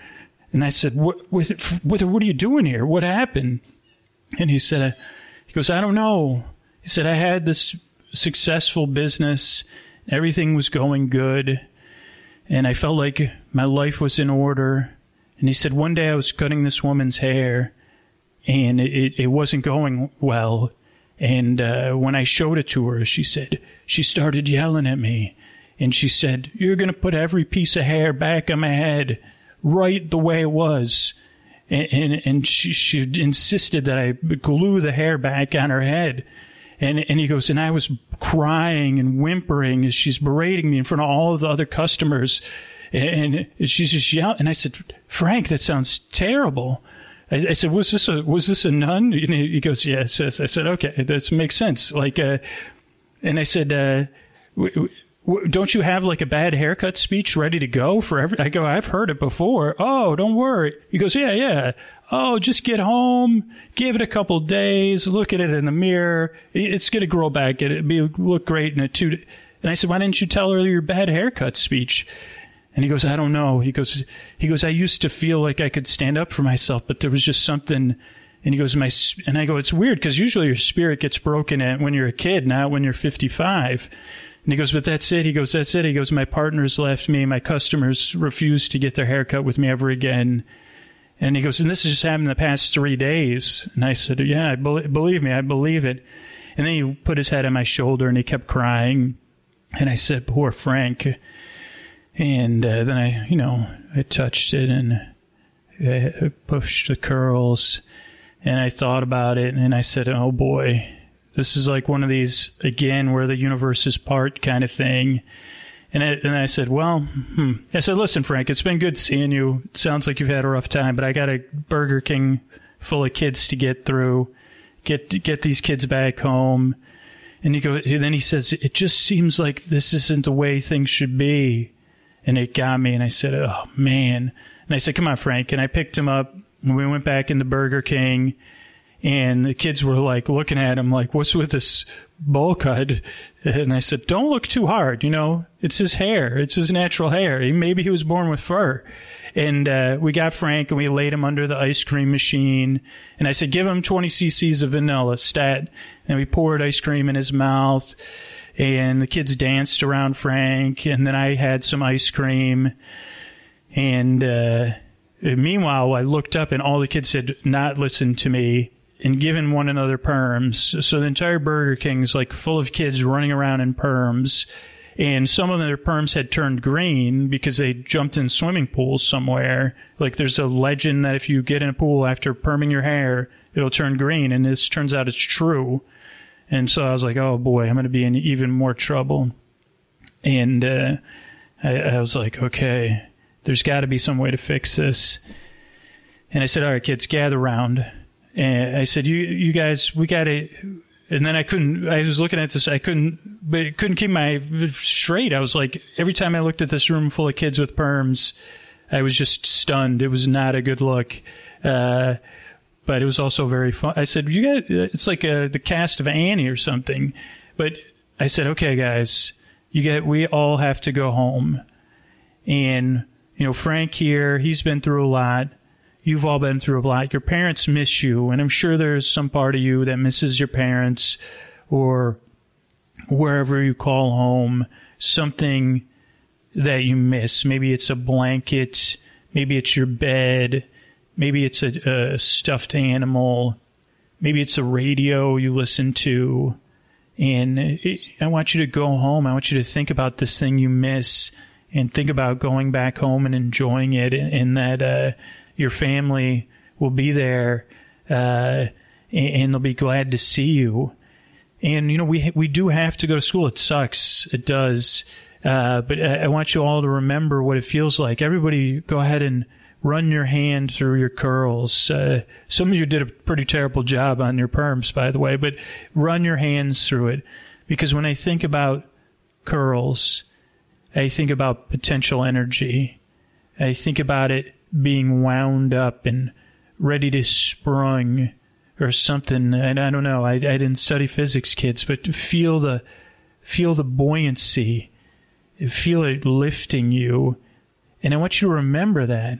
And I said, what, what, what, what are you doing here? What happened? And he said, he goes, I don't know. He said, I had this successful business. Everything was going good. And I felt like my life was in order. And he said, one day I was cutting this woman's hair and it, it wasn't going well. And uh, when I showed it to her, she said, she started yelling at me. And she said, You're going to put every piece of hair back on my head right the way it was. And, and, and she, she insisted that I glue the hair back on her head. And, and he goes, and I was crying and whimpering as she's berating me in front of all of the other customers. And, she's just yelling. And I said, Frank, that sounds terrible. I, said, "Was this a was this a nun?" And he goes, "Yes." I said, "Okay, that makes sense." Like, uh, and I said, uh, w- w- "Don't you have like a bad haircut speech ready to go for every?" I go, "I've heard it before." Oh, don't worry. He goes, "Yeah, yeah." Oh, just get home, give it a couple days, look at it in the mirror. It's going to grow back. It'll be look great in a two. And I said, "Why didn't you tell her your bad haircut speech?" And he goes, I don't know. He goes, he goes, I used to feel like I could stand up for myself, but there was just something. And he goes, my, and I go, it's weird because usually your spirit gets broken at when you're a kid, not when you're 55. And he goes, but that's it. He goes, that's it. He goes, my partners left me. My customers refused to get their hair cut with me ever again. And he goes, and this has just happened in the past three days. And I said, yeah, I be- believe me, I believe it. And then he put his head on my shoulder and he kept crying. And I said, poor Frank. And uh, then I, you know, I touched it and I pushed the curls and I thought about it and I said, oh boy, this is like one of these, again, where the universe is part kind of thing. And I, and I said, well, hmm. I said, listen, Frank, it's been good seeing you. It sounds like you've had a rough time, but I got a Burger King full of kids to get through, get, get these kids back home. And he go, And then he says, it just seems like this isn't the way things should be and it got me. And I said, "Oh man!" And I said, "Come on, Frank." And I picked him up. And we went back into Burger King, and the kids were like looking at him like, "What's with this bowl cut?" And I said, "Don't look too hard. You know, it's his hair. It's his natural hair. Maybe he was born with fur." And uh, we got Frank and we laid him under the ice cream machine. And I said, "Give him 20 cc's of vanilla stat." And we poured ice cream in his mouth and the kids danced around Frank, and then I had some ice cream. And uh, meanwhile, I looked up, and all the kids had not listened to me and given one another perms. So the entire Burger King's like full of kids running around in perms. And some of their perms had turned green because they jumped in swimming pools somewhere. Like there's a legend that if you get in a pool after perming your hair, it'll turn green. And this turns out it's true. And so I was like, oh boy, I'm going to be in even more trouble. And uh, I, I was like, okay, there's got to be some way to fix this. And I said, all right, kids, gather around. And I said, you, you guys, we got to. And then I couldn't. I was looking at this. I couldn't, but couldn't keep my straight. I was like, every time I looked at this room full of kids with perms, I was just stunned. It was not a good look. Uh, but it was also very fun. I said, "You guys, it's like a, the cast of Annie or something." But I said, "Okay, guys, you get. We all have to go home." And you know, Frank here, he's been through a lot. You've all been through a lot. Your parents miss you, and I'm sure there's some part of you that misses your parents, or wherever you call home, something that you miss. Maybe it's a blanket. Maybe it's your bed Maybe it's a, a stuffed animal. Maybe it's a radio you listen to. And it, I want you to go home. I want you to think about this thing you miss and think about going back home and enjoying it and, and that uh, your family will be there uh, and, and they'll be glad to see you. And, you know, we, we do have to go to school. It sucks. It does. Uh, but I, I want you all to remember what it feels like. Everybody go ahead and run your hand through your curls. Uh, some of you did a pretty terrible job on your perms, by the way, but run your hands through it. Because when I think about curls, I think about potential energy. I think about it being wound up and ready to sprung or something. And I don't know. I, I didn't study physics, kids, but feel the feel the buoyancy, feel it lifting you. And I want you to remember that.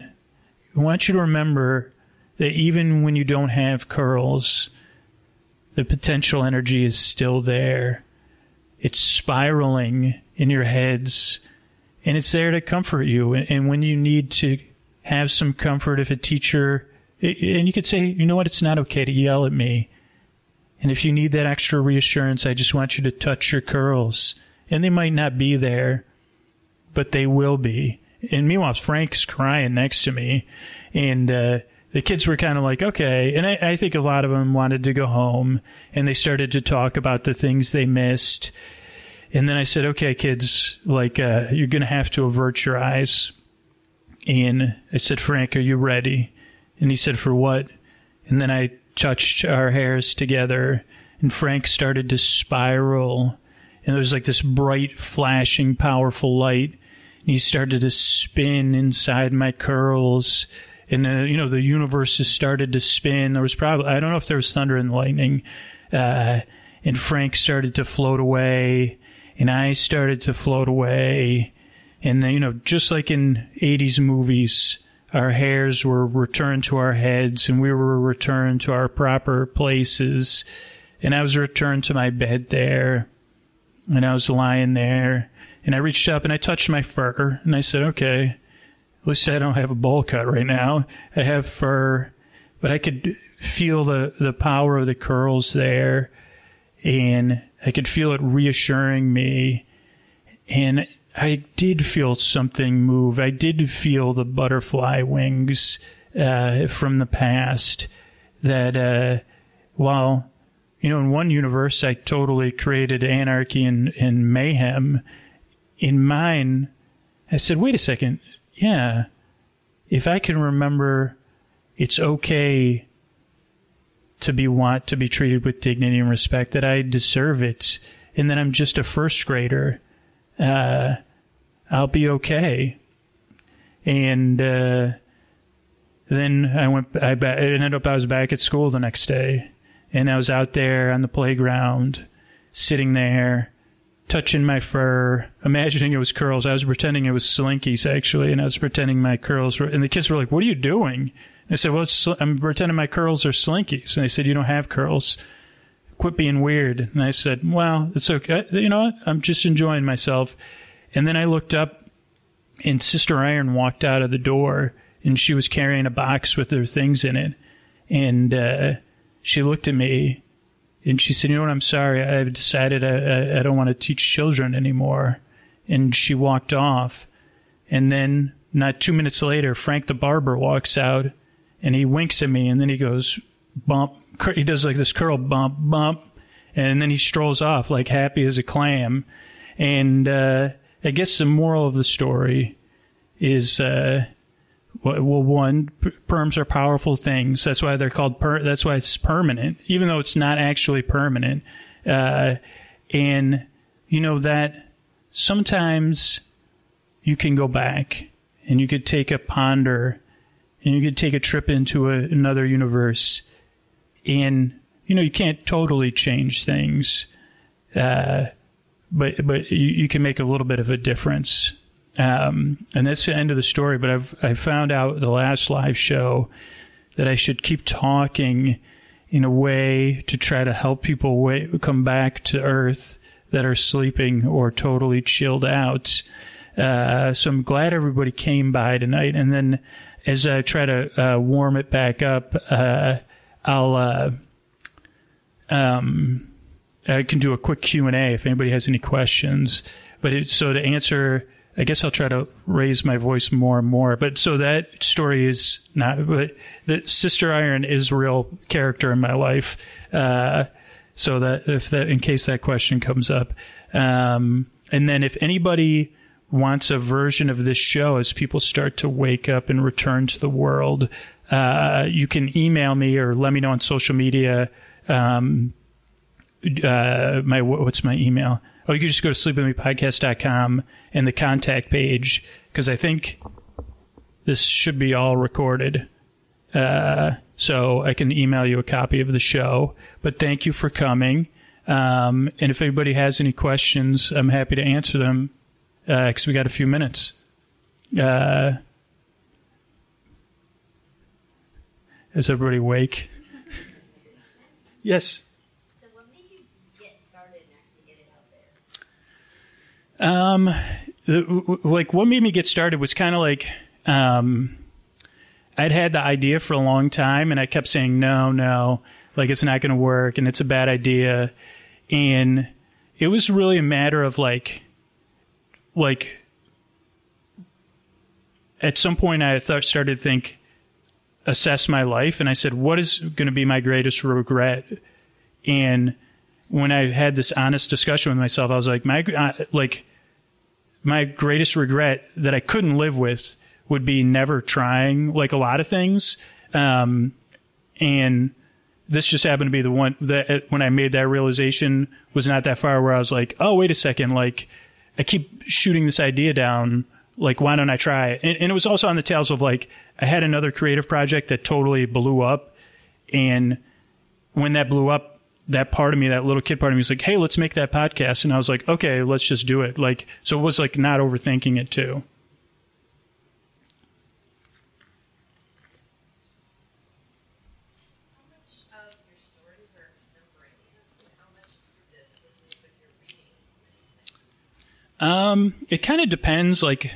I want you to remember that even when you don't have curls, the potential energy is still there. It's spiraling in your heads and it's there to comfort you. And when you need to have some comfort, if a teacher, and you could say, you know what, it's not okay to yell at me. And if you need that extra reassurance, I just want you to touch your curls. And they might not be there, but they will be. And meanwhile, Frank's crying next to me. And, uh, the kids were kind of like, okay. And I, I think a lot of them wanted to go home and they started to talk about the things they missed. And then I said, okay, kids, like, uh, you're going to have to avert your eyes. And I said, Frank, are you ready? And he said, for what? And then I touched our hairs together and Frank started to spiral. And there was like this bright, flashing, powerful light. And he started to spin inside my curls and uh, you know the universe has started to spin. There was probably I don't know if there was thunder and lightning, uh, and Frank started to float away, and I started to float away, and then you know just like in '80s movies, our hairs were returned to our heads, and we were returned to our proper places, and I was returned to my bed there, and I was lying there, and I reached up and I touched my fur, and I said, okay. At least I don't have a bowl cut right now. I have fur, but I could feel the, the power of the curls there and I could feel it reassuring me. And I did feel something move. I did feel the butterfly wings uh, from the past that uh, while, you know, in one universe I totally created anarchy and, and mayhem, in mine, I said, wait a second, yeah, if I can remember it's okay to be want to be treated with dignity and respect, that I deserve it, and that I'm just a first grader, uh, I'll be okay. And uh, then I went. I it ended up I was back at school the next day, and I was out there on the playground, sitting there, touching my fur, imagining it was curls. I was pretending it was slinkies actually, and I was pretending my curls were. And the kids were like, "What are you doing?" And I said, "Well, I'm pretending my curls are slinkies." And they said, "You don't have curls. Quit being weird." And I said, "Well, it's okay. You know what? I'm just enjoying myself." And then I looked up, and Sister Iron walked out of the door, and she was carrying a box with her things in it, and uh, she looked at me and she said, "You know what? I'm sorry. I've decided I, I, I don't want to teach children anymore." And she walked off. And then, not two minutes later, Frank the barber walks out, and he winks at me, and then he goes bump. He does like this curl bump bump, and then he strolls off like happy as a clam. And uh, I guess the moral of the story is. Uh, well, one, perms are powerful things. That's why they're called per. That's why it's permanent, even though it's not actually permanent. Uh, and you know that sometimes you can go back and you could take a ponder and you could take a trip into a, another universe and you know you can't totally change things uh, but but you, you, can make a little bit of a difference um, and that's the end of the story. But I've I found out the last live show that I should keep talking in a way to try to help people come back to Earth that are sleeping or totally chilled out. Uh, so I'm glad everybody came by tonight. And then as I try to uh, warm it back up, uh, I'll uh, um, I can do a quick Q and A if anybody has any questions. But it, so to answer I guess I'll try to raise my voice more and more. But so that story is not, but the Sister Iron is a real character in my life. Uh, so that if that, in case that question comes up, um, and then if anybody wants a version of this show as people start to wake up and return to the world, uh, you can email me or let me know on social media. Um, uh, my what's my email? Oh, you can just go to sleepwithmepodcast.com and the contact page because I think this should be all recorded. Uh, so I can email you a copy of the show. But thank you for coming. Um, and if anybody has any questions, I'm happy to answer them because uh, we got a few minutes. Uh, is everybody awake? yes. So, what made you get started and actually get it out there? Um, like what made me get started was kind of like um, I'd had the idea for a long time, and I kept saying no, no, like it's not going to work, and it's a bad idea, and it was really a matter of like, like. At some point, I thought, started to think, assess my life, and I said, "What is going to be my greatest regret?" And when I had this honest discussion with myself, I was like, "My uh, like." my greatest regret that I couldn't live with would be never trying like a lot of things. Um, and this just happened to be the one that uh, when I made that realization was not that far where I was like, oh, wait a second. Like I keep shooting this idea down. Like, why don't I try? And, and it was also on the tails of like, I had another creative project that totally blew up. And when that blew up, that part of me, that little kid part of me was like, Hey, let's make that podcast. And I was like, okay, let's just do it. Like, so it was like not overthinking it too. Um, it kind of depends. Like,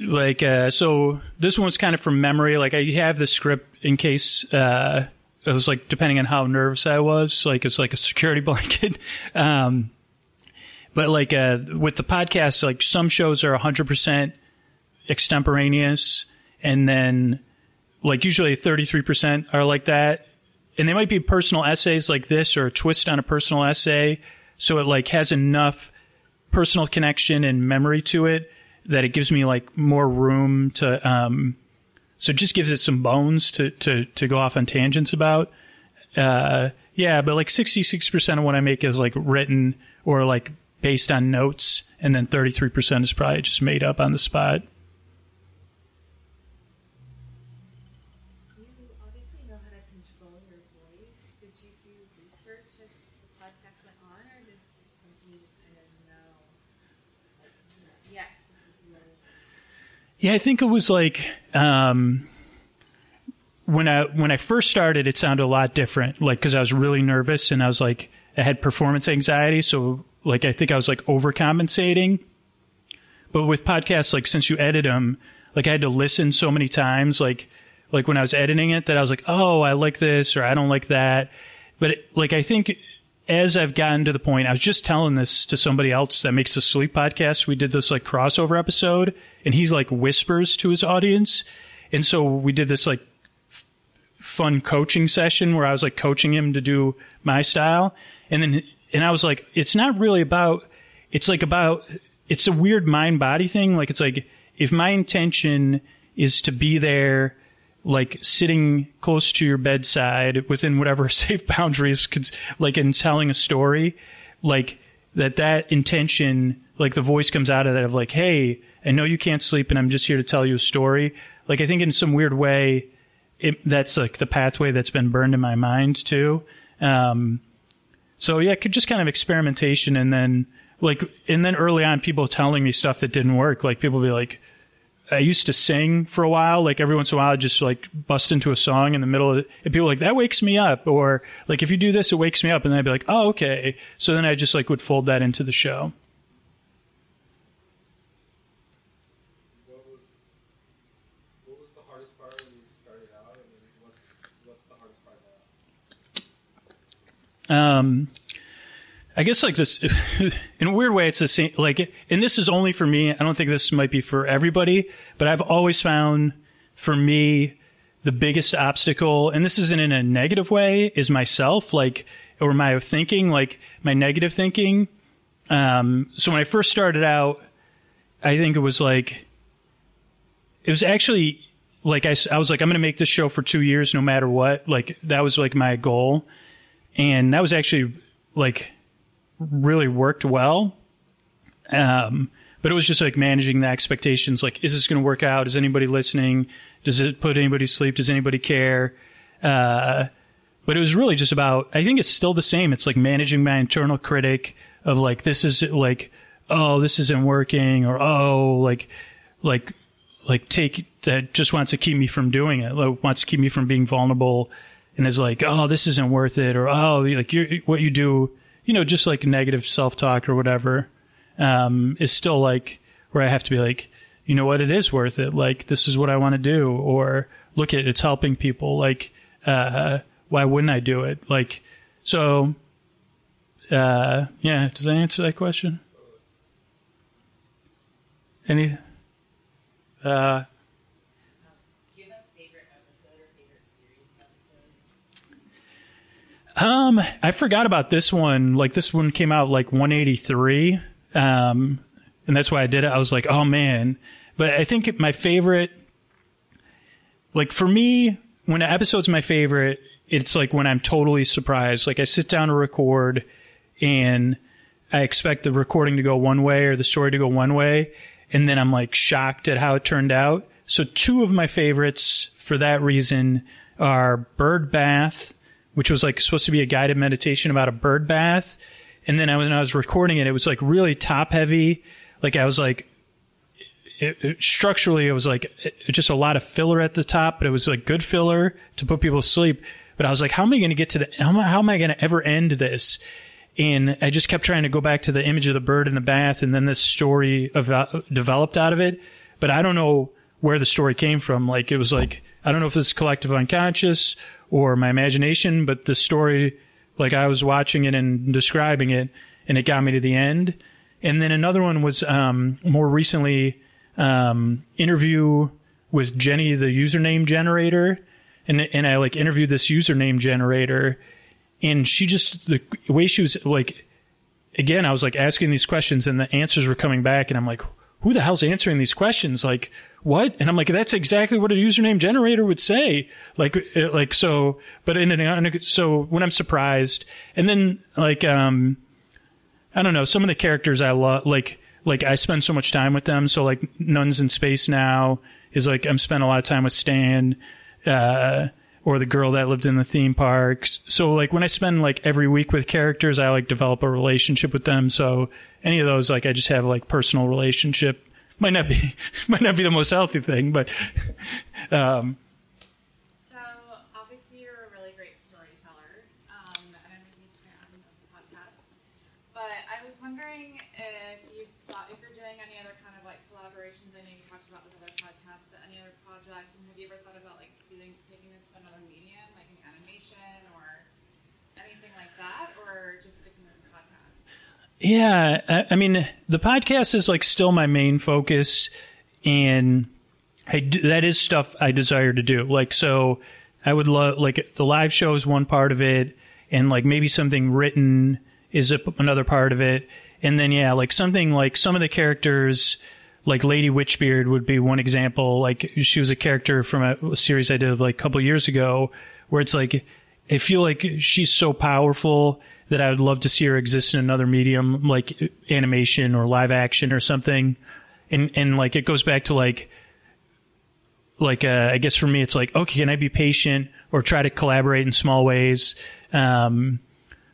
like uh, so this one's kind of from memory. Like I have the script in case uh, it was like depending on how nervous I was. Like it's like a security blanket. um, but like uh, with the podcast, like some shows are hundred percent extemporaneous, and then like usually thirty three percent are like that. And they might be personal essays like this or a twist on a personal essay. So it like has enough personal connection and memory to it that it gives me like more room to um so it just gives it some bones to to to go off on tangents about. Uh yeah but like 66% of what i make is like written or like based on notes and then 33% is probably just made up on the spot Yeah, I think it was like um, when I when I first started, it sounded a lot different. Like because I was really nervous and I was like I had performance anxiety, so like I think I was like overcompensating. But with podcasts, like since you edit them, like I had to listen so many times, like like when I was editing it, that I was like, oh, I like this or I don't like that. But it, like I think as I've gotten to the point, I was just telling this to somebody else that makes a sleep podcast. We did this like crossover episode and he's like whispers to his audience. And so we did this like f- fun coaching session where I was like coaching him to do my style. And then, and I was like, it's not really about, it's like about, it's a weird mind body thing. Like it's like, if my intention is to be there like sitting close to your bedside within whatever safe boundaries, like in telling a story, like that that intention, like the voice comes out of that of like, hey, I know you can't sleep and I'm just here to tell you a story. Like I think in some weird way, it, that's like the pathway that's been burned in my mind too. Um, so yeah, could just kind of experimentation and then like, and then early on people telling me stuff that didn't work. Like people be like, I used to sing for a while. Like every once in a while, I'd just like bust into a song in the middle of it. And people were like, that wakes me up. Or like, if you do this, it wakes me up. And then I'd be like, oh, okay. So then I just like would fold that into the show. What was, what was the hardest part when you started out? And what's, what's the hardest part now? Um, I guess like this, in a weird way, it's the same, like, and this is only for me. I don't think this might be for everybody, but I've always found for me, the biggest obstacle, and this isn't in a negative way, is myself, like, or my thinking, like my negative thinking. Um, so when I first started out, I think it was like, it was actually like I, I was like, I'm going to make this show for two years no matter what. Like that was like my goal. And that was actually like really worked well. Um, but it was just like managing the expectations. Like, is this going to work out? Is anybody listening? Does it put anybody to sleep? Does anybody care? Uh, but it was really just about, I think it's still the same. It's like managing my internal critic of like, this is like, oh, this isn't working or, oh, like, like, like take that just wants to keep me from doing it, like wants to keep me from being vulnerable and is like, oh, this isn't worth it or, oh, like you what you do, you know, just like negative self talk or whatever, um, is still like where I have to be like, you know what, it is worth it. Like, this is what I want to do or look at it, it's helping people. Like, uh, why wouldn't I do it? Like, so, uh, yeah, does that answer that question? Any, uh, Um, I forgot about this one. Like this one came out like 183. Um, and that's why I did it. I was like, oh man. But I think my favorite, like for me, when an episode's my favorite, it's like when I'm totally surprised. Like I sit down to record and I expect the recording to go one way or the story to go one way. And then I'm like shocked at how it turned out. So two of my favorites for that reason are Bird Bath, which was like supposed to be a guided meditation about a bird bath. And then I, when I was recording it, it was like really top heavy. Like I was like, it, it- structurally, it was like it, just a lot of filler at the top, but it was like good filler to put people to sleep. But I was like, how am I going to get to the, how am I, how am I going to ever end this? And I just kept trying to go back to the image of the bird in the bath and then this story of, uh, developed out of it. But I don't know where the story came from. Like it was like, I don't know if it's collective unconscious or my imagination, but the story, like I was watching it and describing it and it got me to the end. And then another one was, um, more recently, um, interview with Jenny, the username generator. And, and I like interviewed this username generator and she just, the way she was like, again, I was like asking these questions and the answers were coming back and I'm like, who the hell's answering these questions? Like, what? And I'm like, that's exactly what a username generator would say. Like, uh, like, so, but in an, so when I'm surprised and then like, um, I don't know, some of the characters I love, like, like I spend so much time with them. So like Nuns in Space now is like, I'm spending a lot of time with Stan, uh, or the girl that lived in the theme park. So like when I spend like every week with characters, I like develop a relationship with them. So any of those, like I just have like personal relationship. Might not be, might not be the most healthy thing, but, um, So obviously you're a really great storyteller, um, and I'm a huge fan of the podcast. But I was wondering if you thought if you're doing any other kind of like collaborations. I know you talked about with other podcasts, but any other projects, and have you ever thought about like doing taking this to another medium, like an animation or anything like that, or just sticking with the podcast? Yeah, I, I mean, the podcast is like still my main focus, and I d that is stuff I desire to do. Like, so I would love like the live show is one part of it, and like maybe something written is a, another part of it, and then yeah, like something like some of the characters. Like Lady Witchbeard would be one example. Like she was a character from a, a series I did like a couple years ago, where it's like I feel like she's so powerful that I would love to see her exist in another medium, like animation or live action or something. And and like it goes back to like like uh, I guess for me it's like okay, can I be patient or try to collaborate in small ways? Um,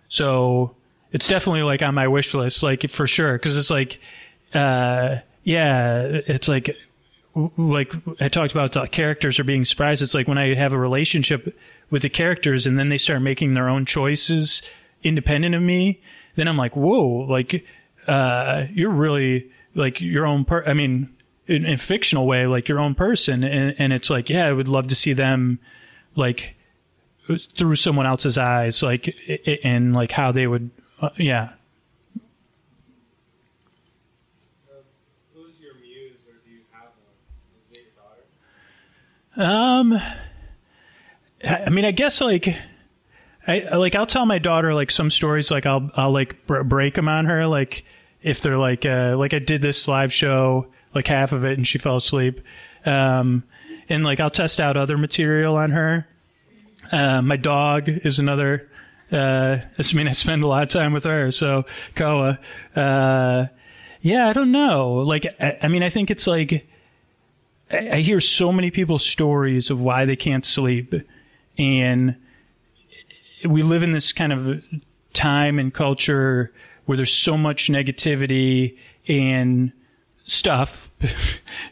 so it's definitely like on my wish list, like for sure, because it's like uh, yeah, it's like like I talked about the characters are being surprised. It's like when I have a relationship with the characters and then they start making their own choices independent of me, then I'm like, whoa, like, uh, you're really like your own per, I mean, in, in a fictional way, like your own person. And, and it's like, yeah, I would love to see them like through someone else's eyes, like, and like how they would, uh, yeah. Who's your muse, or do you have one? Is it your daughter? Um, I mean, I guess like, I like I'll tell my daughter like some stories. Like I'll I'll like br- break them on her. Like if they're like uh like I did this live show. like half of it and she fell asleep. Um, and like I'll test out other material on her. Uh, my dog is another. Uh, I mean, I spend a lot of time with her. So Koa. Uh, yeah, I don't know. Like, I, I mean, I think it's like I, I hear so many people's stories of why they can't sleep, and we live in this kind of time and culture where there's so much negativity and stuff.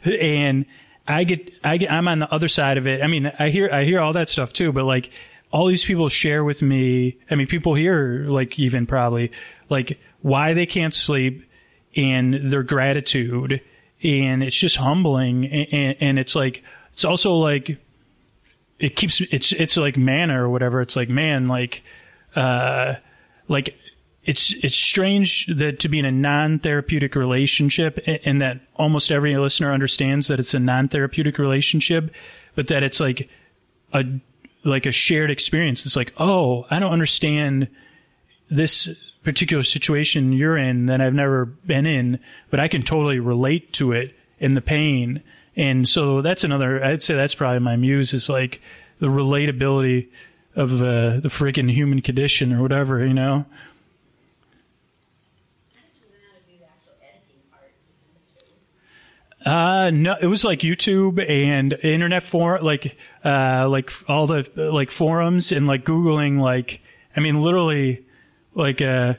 And I get I get I'm on the other side of it. I mean, I hear I hear all that stuff too, but like all these people share with me, I mean people here like even probably like why they can't sleep and their gratitude. And it's just humbling. And, and it's like it's also like it keeps it's it's like manna or whatever. It's like man, like uh like it's it's strange that to be in a non-therapeutic relationship and that almost every listener understands that it's a non-therapeutic relationship, but that it's like a like a shared experience. It's like, oh, I don't understand this particular situation you're in that I've never been in, but I can totally relate to it and the pain. And so that's another, I'd say that's probably my muse is like the relatability of uh, the freaking human condition or whatever, you know? The the. Uh, no, it was like YouTube and internet for like, uh, like all the like forums and like Googling, like, I mean, literally, like, uh,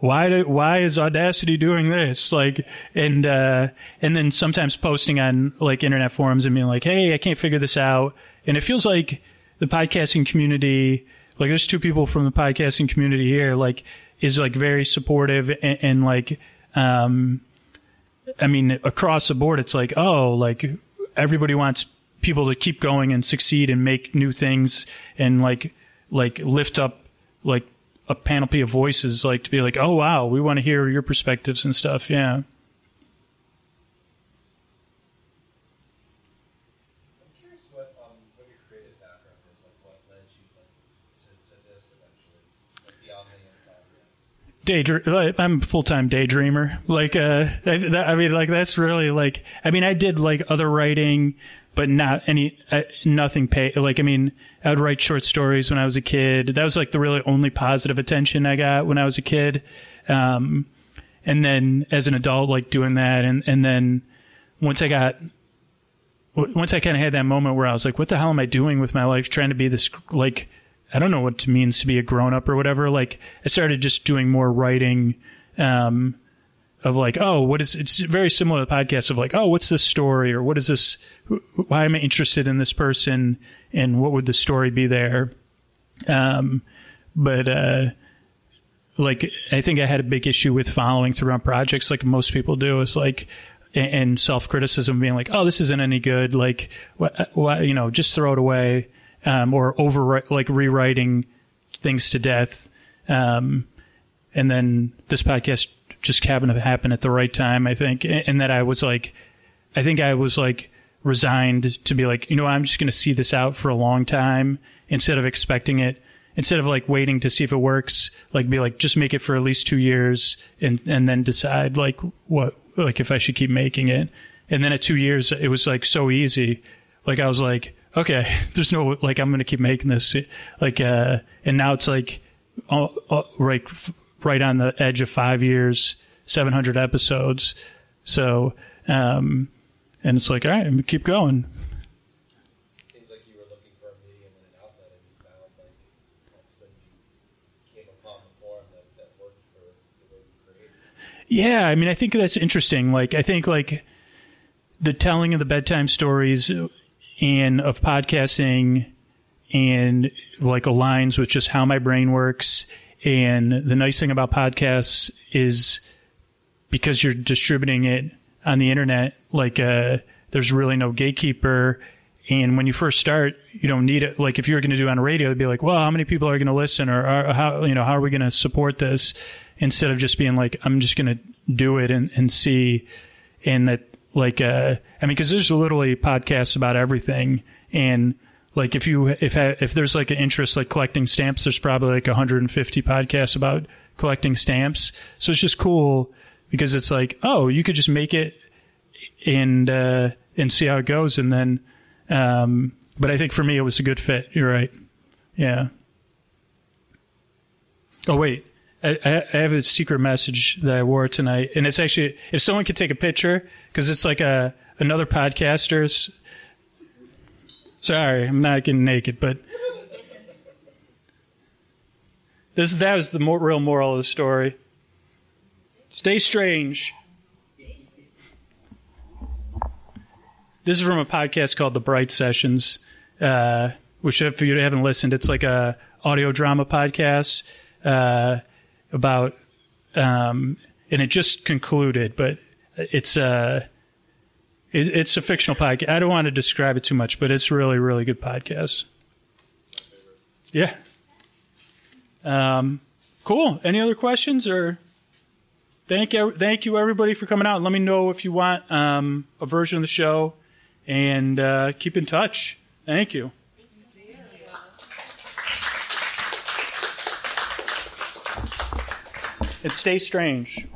why do, why is Audacity doing this? Like, and, uh, and then sometimes posting on like internet forums and being like, Hey, I can't figure this out. And it feels like the podcasting community, like there's two people from the podcasting community here, like, is like very supportive and, and like, um, I mean, across the board, it's like, oh, like everybody wants people to keep going and succeed and make new things and like, like lift up like a panoply of voices, like to be like, oh wow, we want to hear your perspectives and stuff. Yeah. I'm curious what um what your creative background is, like what led you like to, to this eventually, like beyond the inside. Daydream. I'm a full time daydreamer. Like, uh, I, that, I mean, like that's really like. I mean, I did like other writing, but not any, uh, nothing pay. Like, I mean, I would write short stories when I was a kid. That was like the really only positive attention I got when I was a kid. Um, and then as an adult, like doing that, and and then once I got once I kind of had that moment where I was like, what the hell am I doing with my life? Trying to be this, like, I don't know what it means to be a grown up or whatever. Like, I started just doing more writing, um, of like, oh, what is, it's very similar to the podcast of like, oh, what's this story or what is this, why am I interested in this person and what would the story be there? Um, but, uh, like I think I had a big issue with following through on projects, like most people do. Is like and- self criticism, being like, "Oh, this isn't any good." Like, what, you know, just throw it away, um, or over like rewriting things to death. Um, and then this podcast just happened to happen at the right time, I think, and that I was like, I think I was like resigned to be like, you know, I'm just going to see this out for a long time instead of expecting it. Instead of like waiting to see if it works, like be like, just make it for at least two years and, and then decide like what, like if I should keep making it. And then at two years, it was like so easy. Like I was like, okay, there's no, like I'm going to keep making this. Like, uh, and now it's like, all, all, right, right on the edge of five years, 700 episodes. So, um, and it's like, all right, I'm gonna keep going. Seems like you were looking for a medium and an outlet, and you found like all of a sudden you came upon the form that, that worked for the way you created. Yeah, I mean, I think that's interesting. Like, I think like the telling of the bedtime stories and of podcasting and like aligns with just how my brain works. And the nice thing about podcasts is because you're distributing it on the internet, like, uh, there's really no gatekeeper. And when you first start, you don't need it. Like if you're going to do it on radio, it'd be like, well, how many people are going to listen or, how, you know, how are we going to support this instead of just being like, I'm just going to do it and, and see. And that like, uh, I mean, cause there's literally podcasts about everything. And like if you, if, if there's like an interest like collecting stamps, there's probably like 150 podcasts about collecting stamps. So it's just cool because it's like, oh, you could just make it and uh, and see how it goes. And then, um, but I think for me it was a good fit. You're right. Yeah. Oh wait, I, I have a secret message that I wore tonight, and it's actually if someone could take a picture because it's like a another podcaster's. Sorry, I'm not getting naked, but this that was the more, real moral of the story. Stay strange. This is from a podcast called The Bright Sessions, uh, which if you haven't listened, it's like a audio drama podcast uh, about, um, and it just concluded, but it's uh, it, it's a fictional podcast. I don't want to describe it too much, but it's really, really good podcast. Yeah. Um, cool. Any other questions or? Thank you, thank you everybody for coming out. Let me know if you want um, a version of the show, and uh, keep in touch. Thank you. And stay strange.